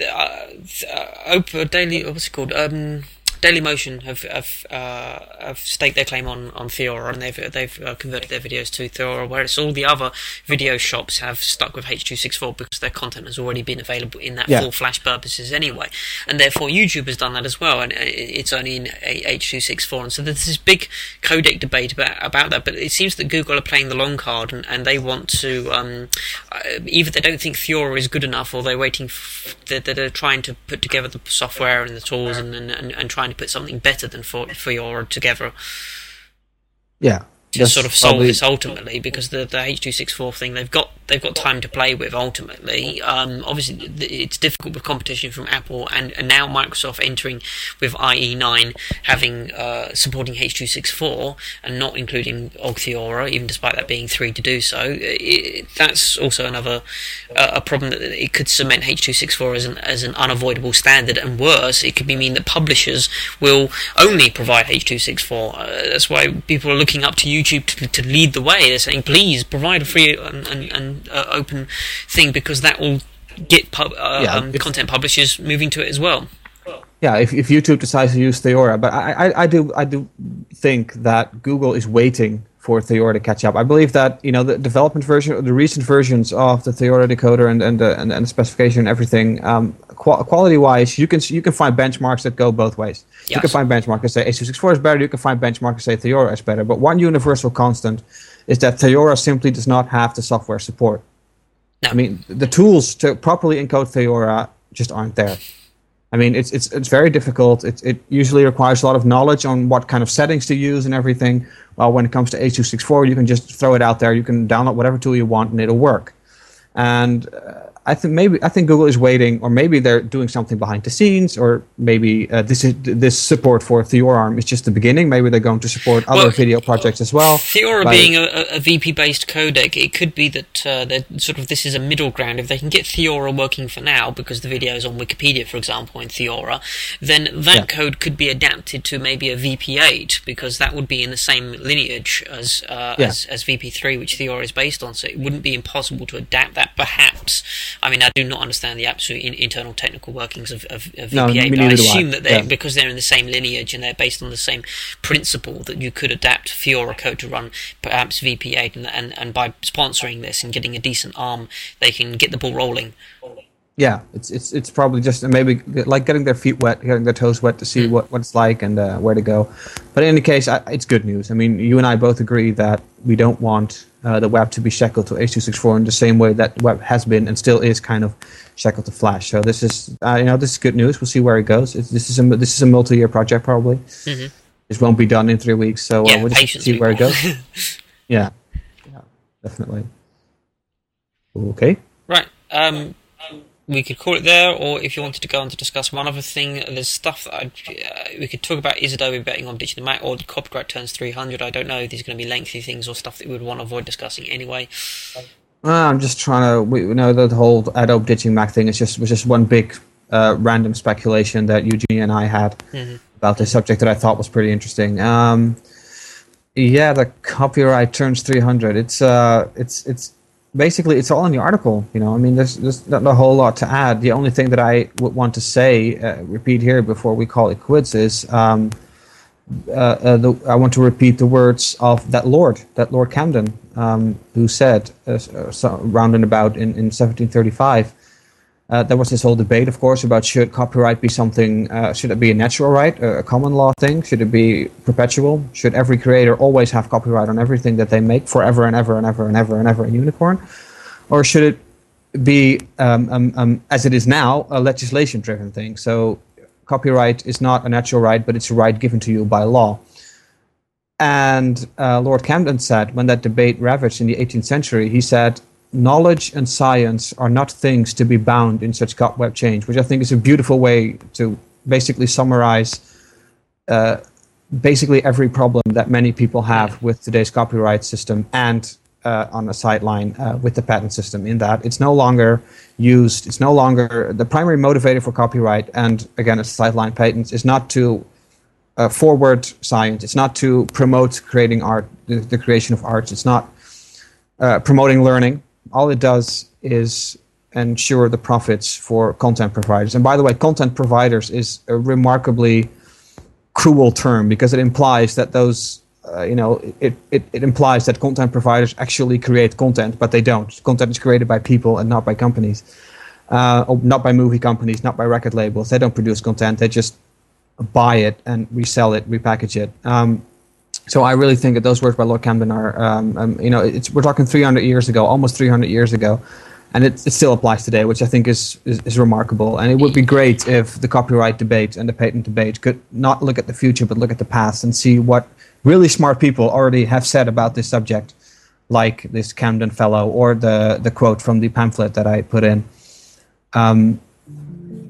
Uh, uh, Oprah Daily, what's it called? Um, Dailymotion have have, uh, have staked their claim on, on Theora and they've they've uh, converted their videos to Theora, whereas all the other video shops have stuck with H.264 because their content has already been available in that yeah. for Flash purposes anyway, and therefore YouTube has done that as well, and it's only in H.264, and so there's this big codec debate about about that. But it seems that Google are playing the long card, and, and they want to um, uh, either they don't think Theora is good enough, or they're waiting, f- they're, they're trying to put together the software and the tools and and, and, and trying trying to put something better than for for your together. Yeah, to sort of solve this ultimately because the the H two six four thing they've got they've got time to play with ultimately. Um, obviously, it's difficult with competition from Apple and, and now Microsoft entering with IE nine having uh, supporting H two six four and not including Ogg Theora, even despite that being three to do so. It, that's also another uh, a problem that it could cement H two six four as an as an unavoidable standard, and worse, it could be mean that publishers will only provide H two six four. Uh, that's why people are looking up to you YouTube to, to lead the way. They're saying, please provide a free and, and, and uh, open thing because that will get pub, uh, yeah, um, content publishers moving to it as well. Yeah, if, if YouTube decides to use Theora, but I, I, I do I do think that Google is waiting for Theora to catch up. I believe that you know the development version, the recent versions of the Theora decoder and and the, and, and the specification and everything, um, qu- quality wise, you can you can find benchmarks that go both ways. Yes. You can find benchmarks that say H.264 is better. You can find benchmarks that say Theora is better. But one universal constant is that Theora simply does not have the software support. No. I mean, the tools to properly encode Theora just aren't there. I mean, it's it's it's very difficult. It it usually requires a lot of knowledge on what kind of settings to use and everything. Well, when it comes to H.264, you can just throw it out there. You can download whatever tool you want, and it'll work. And uh, I think maybe I think Google is waiting, or maybe they're doing something behind the scenes, or maybe uh, this is this support for TheorARM is just the beginning. Maybe they're going to support other Well, video projects as well. Theora being a, a- VP-based codec, it could be that uh, sort of this is a middle ground. If they can get Theora working for now, because the video is on Wikipedia, for example, in Theora, then that Yeah. code could be adapted to maybe a VP8, because that would be in the same lineage as uh, Yeah. as, as VP3, which Theora is based on. So it wouldn't be impossible to adapt that. Perhaps, I mean, I do not understand the absolute in, internal technical workings of, of, of No, but I do I. assume that they're Yeah. because they're in the same lineage and they're based on the same principle that you could adapt Theora code to run perhaps VP8 and, and, and by sponsoring this and getting a decent ARM they can get the ball rolling. Yeah, it's it's it's probably just maybe like getting their feet wet, getting their toes wet to see what, what it's like and uh, where to go. But in any case, I, it's good news. I mean, you and I both agree that we don't want uh, the web to be shackled to H264 in the same way that web has been and still is kind of shackled to Flash. So this is uh, you know this is good news. We'll see where it goes. It's, this is a this is a multi-year project probably. Mhm. This won't be done in three weeks, so uh, Yeah, we'll just see where it goes. (laughs) yeah, yeah, definitely. Okay. Right. Um, we could call it there, or if you wanted to go on to discuss one other thing, there's stuff that I'd, uh, we could talk about. Is Adobe betting on ditching the Mac, or the copyright turns 300? I don't know. These are going to be lengthy things or stuff that we would want to avoid discussing anyway. Uh, I'm just trying to. We, you know, the whole Adobe ditching Mac thing is just was just one big uh, random speculation that Eugenia and I had Mhm. about this subject that I thought was pretty interesting. Um, yeah, the copyright turns 300. It's uh, it's it's basically it's all in the article. You know, I mean, there's there's not a whole lot to add. The only thing that I would want to say, uh, repeat here before we call it quits, is. Um, uh, uh, the, I want to repeat the words of that Lord, that Lord Camden, um, who said, uh, uh, so, round and about in, in 1735, uh, there was this whole debate, of course, about should copyright be something, uh, should it be a natural right, a, common law thing? Should it be perpetual? Should every creator always have copyright on everything that they make forever and ever and ever and ever and ever in unicorn? Or should it be, um, um, um, as it is now, a legislation driven thing? So copyright is not a natural right, but it's a right given to you by law. And uh, Lord Camden said, when that debate ravaged in the 18th century, he said, knowledge and science are not things to be bound in such cobweb change, which I think is a beautiful way to basically summarize uh, basically every problem that many people have with today's copyright system and uh, on a sideline uh, with the patent system in that it's no longer used it's no longer the primary motivator for copyright and again it's sideline patents. Is not to uh, forward science. It's not to promote creating art the, the creation of arts it's not uh, promoting learning all it does is ensure the profits for content providers. And by the way content providers is a remarkably cruel term because it implies that those uh, you know it, it, it implies that content providers actually create content but they don't. Content is created by people and not by companies uh, not by movie companies not by record labels. They don't produce content. They just buy it and resell it repackage it. Um, so I really think that those words by Lord Camden are, um, um, you know, we're talking 300 years ago, almost 300 years ago, and it, it still applies today, which I think is, is, is remarkable. And it would be great if the copyright debate and the patent debate could not look at the future, but look at the past and see what really smart people already have said about this subject, like this Camden fellow or the, the quote from the pamphlet that I put in. Um,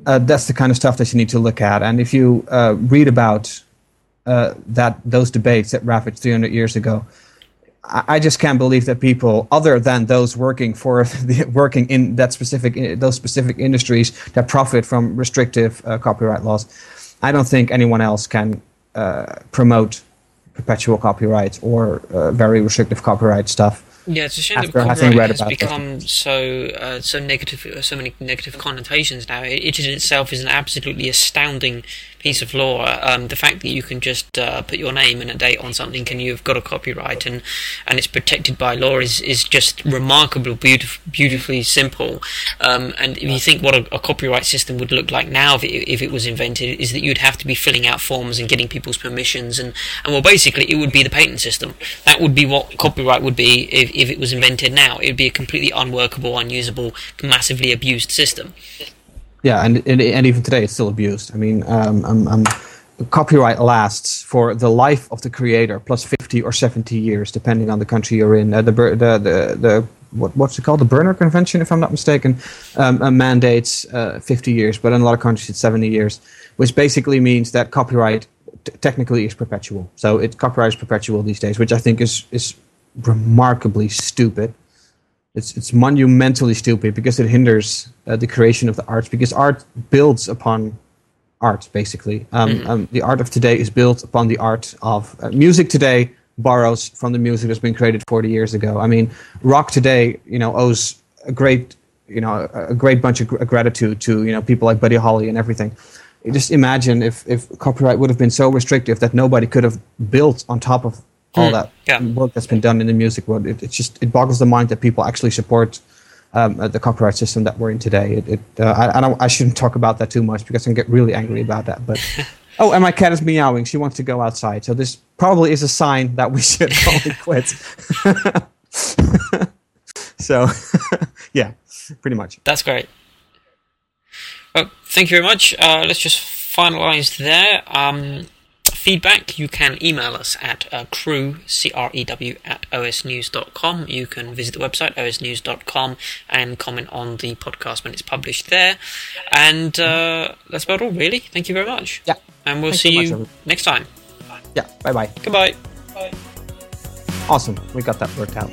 uh, that's the kind of stuff that you need to look at. And if you uh, read about uh, that those debates that ravaged 300 years ago. I, I just can't believe that people, other than those working for (laughs) the, working in that specific those specific industries that profit from restrictive uh, copyright laws, I don't think anyone else can uh, promote perpetual copyright or uh, very restrictive copyright stuff. Yeah, it's a shame that After having copyright read has this. become so uh, so negative, uh, so many negative connotations now. It, it in itself is an absolutely astounding piece of law. Um, the fact that you can just uh, put your name and a date on something and you've got a copyright and and it's protected by law is is just remarkable, beautif- beautifully simple. Um, and if you think what a, a copyright system would look like now if it, if it was invented, is that you'd have to be filling out forms and getting people's permissions and and well, basically it would be the patent system. That would be what copyright would be if if it was invented now. It would be a completely unworkable, unusable, massively abused system. Yeah, and, and and even today it's still abused. I mean, um, um, um, copyright lasts for the life of the creator plus 50 or 70 years, depending on the country you're in. Uh, the, the the the what, what's it called? The Berner Convention, if I'm not mistaken, um, uh, mandates uh, 50 years, but in a lot of countries it's 70 years, which basically means that copyright t- technically is perpetual. So it copyright is perpetual these days, which I think is is remarkably stupid. It's it's monumentally stupid because it hinders uh, the creation of the arts because art builds upon art basically. Um, Mm-hmm. um, the art of today is built upon the art of uh, music today borrows from the music that's been created 40 years ago. I mean, rock today, you know, owes a great, you know, a, a great bunch of gr- gratitude to you know people like Buddy Holly and everything. You just imagine if if copyright would have been so restrictive that nobody could have built on top of all Hmm, that yeah. work that's been done in the music world. It, it just it boggles the mind that people actually support um, uh, the copyright system that we're in today. It, it uh, I, I, don't, I shouldn't talk about that too much because I can get really angry about that. But (laughs) oh, and my cat is meowing. She wants to go outside. So this probably is a sign that we should (laughs) probably quit. (laughs) so yeah, pretty much. That's great. Well, thank you very much. Uh, let's just finalise there. Um, feedback, you can email us at uh, crew, C-R-E-W, at osnews.com. You can visit the website, osnews.com, and comment on the podcast when it's published there. And uh, that's about all, really. Thank you very much. Yeah. And we'll Thanks see so much, you everyone. next time. Yeah. Bye bye. Goodbye. Bye. Awesome. We got that worked out.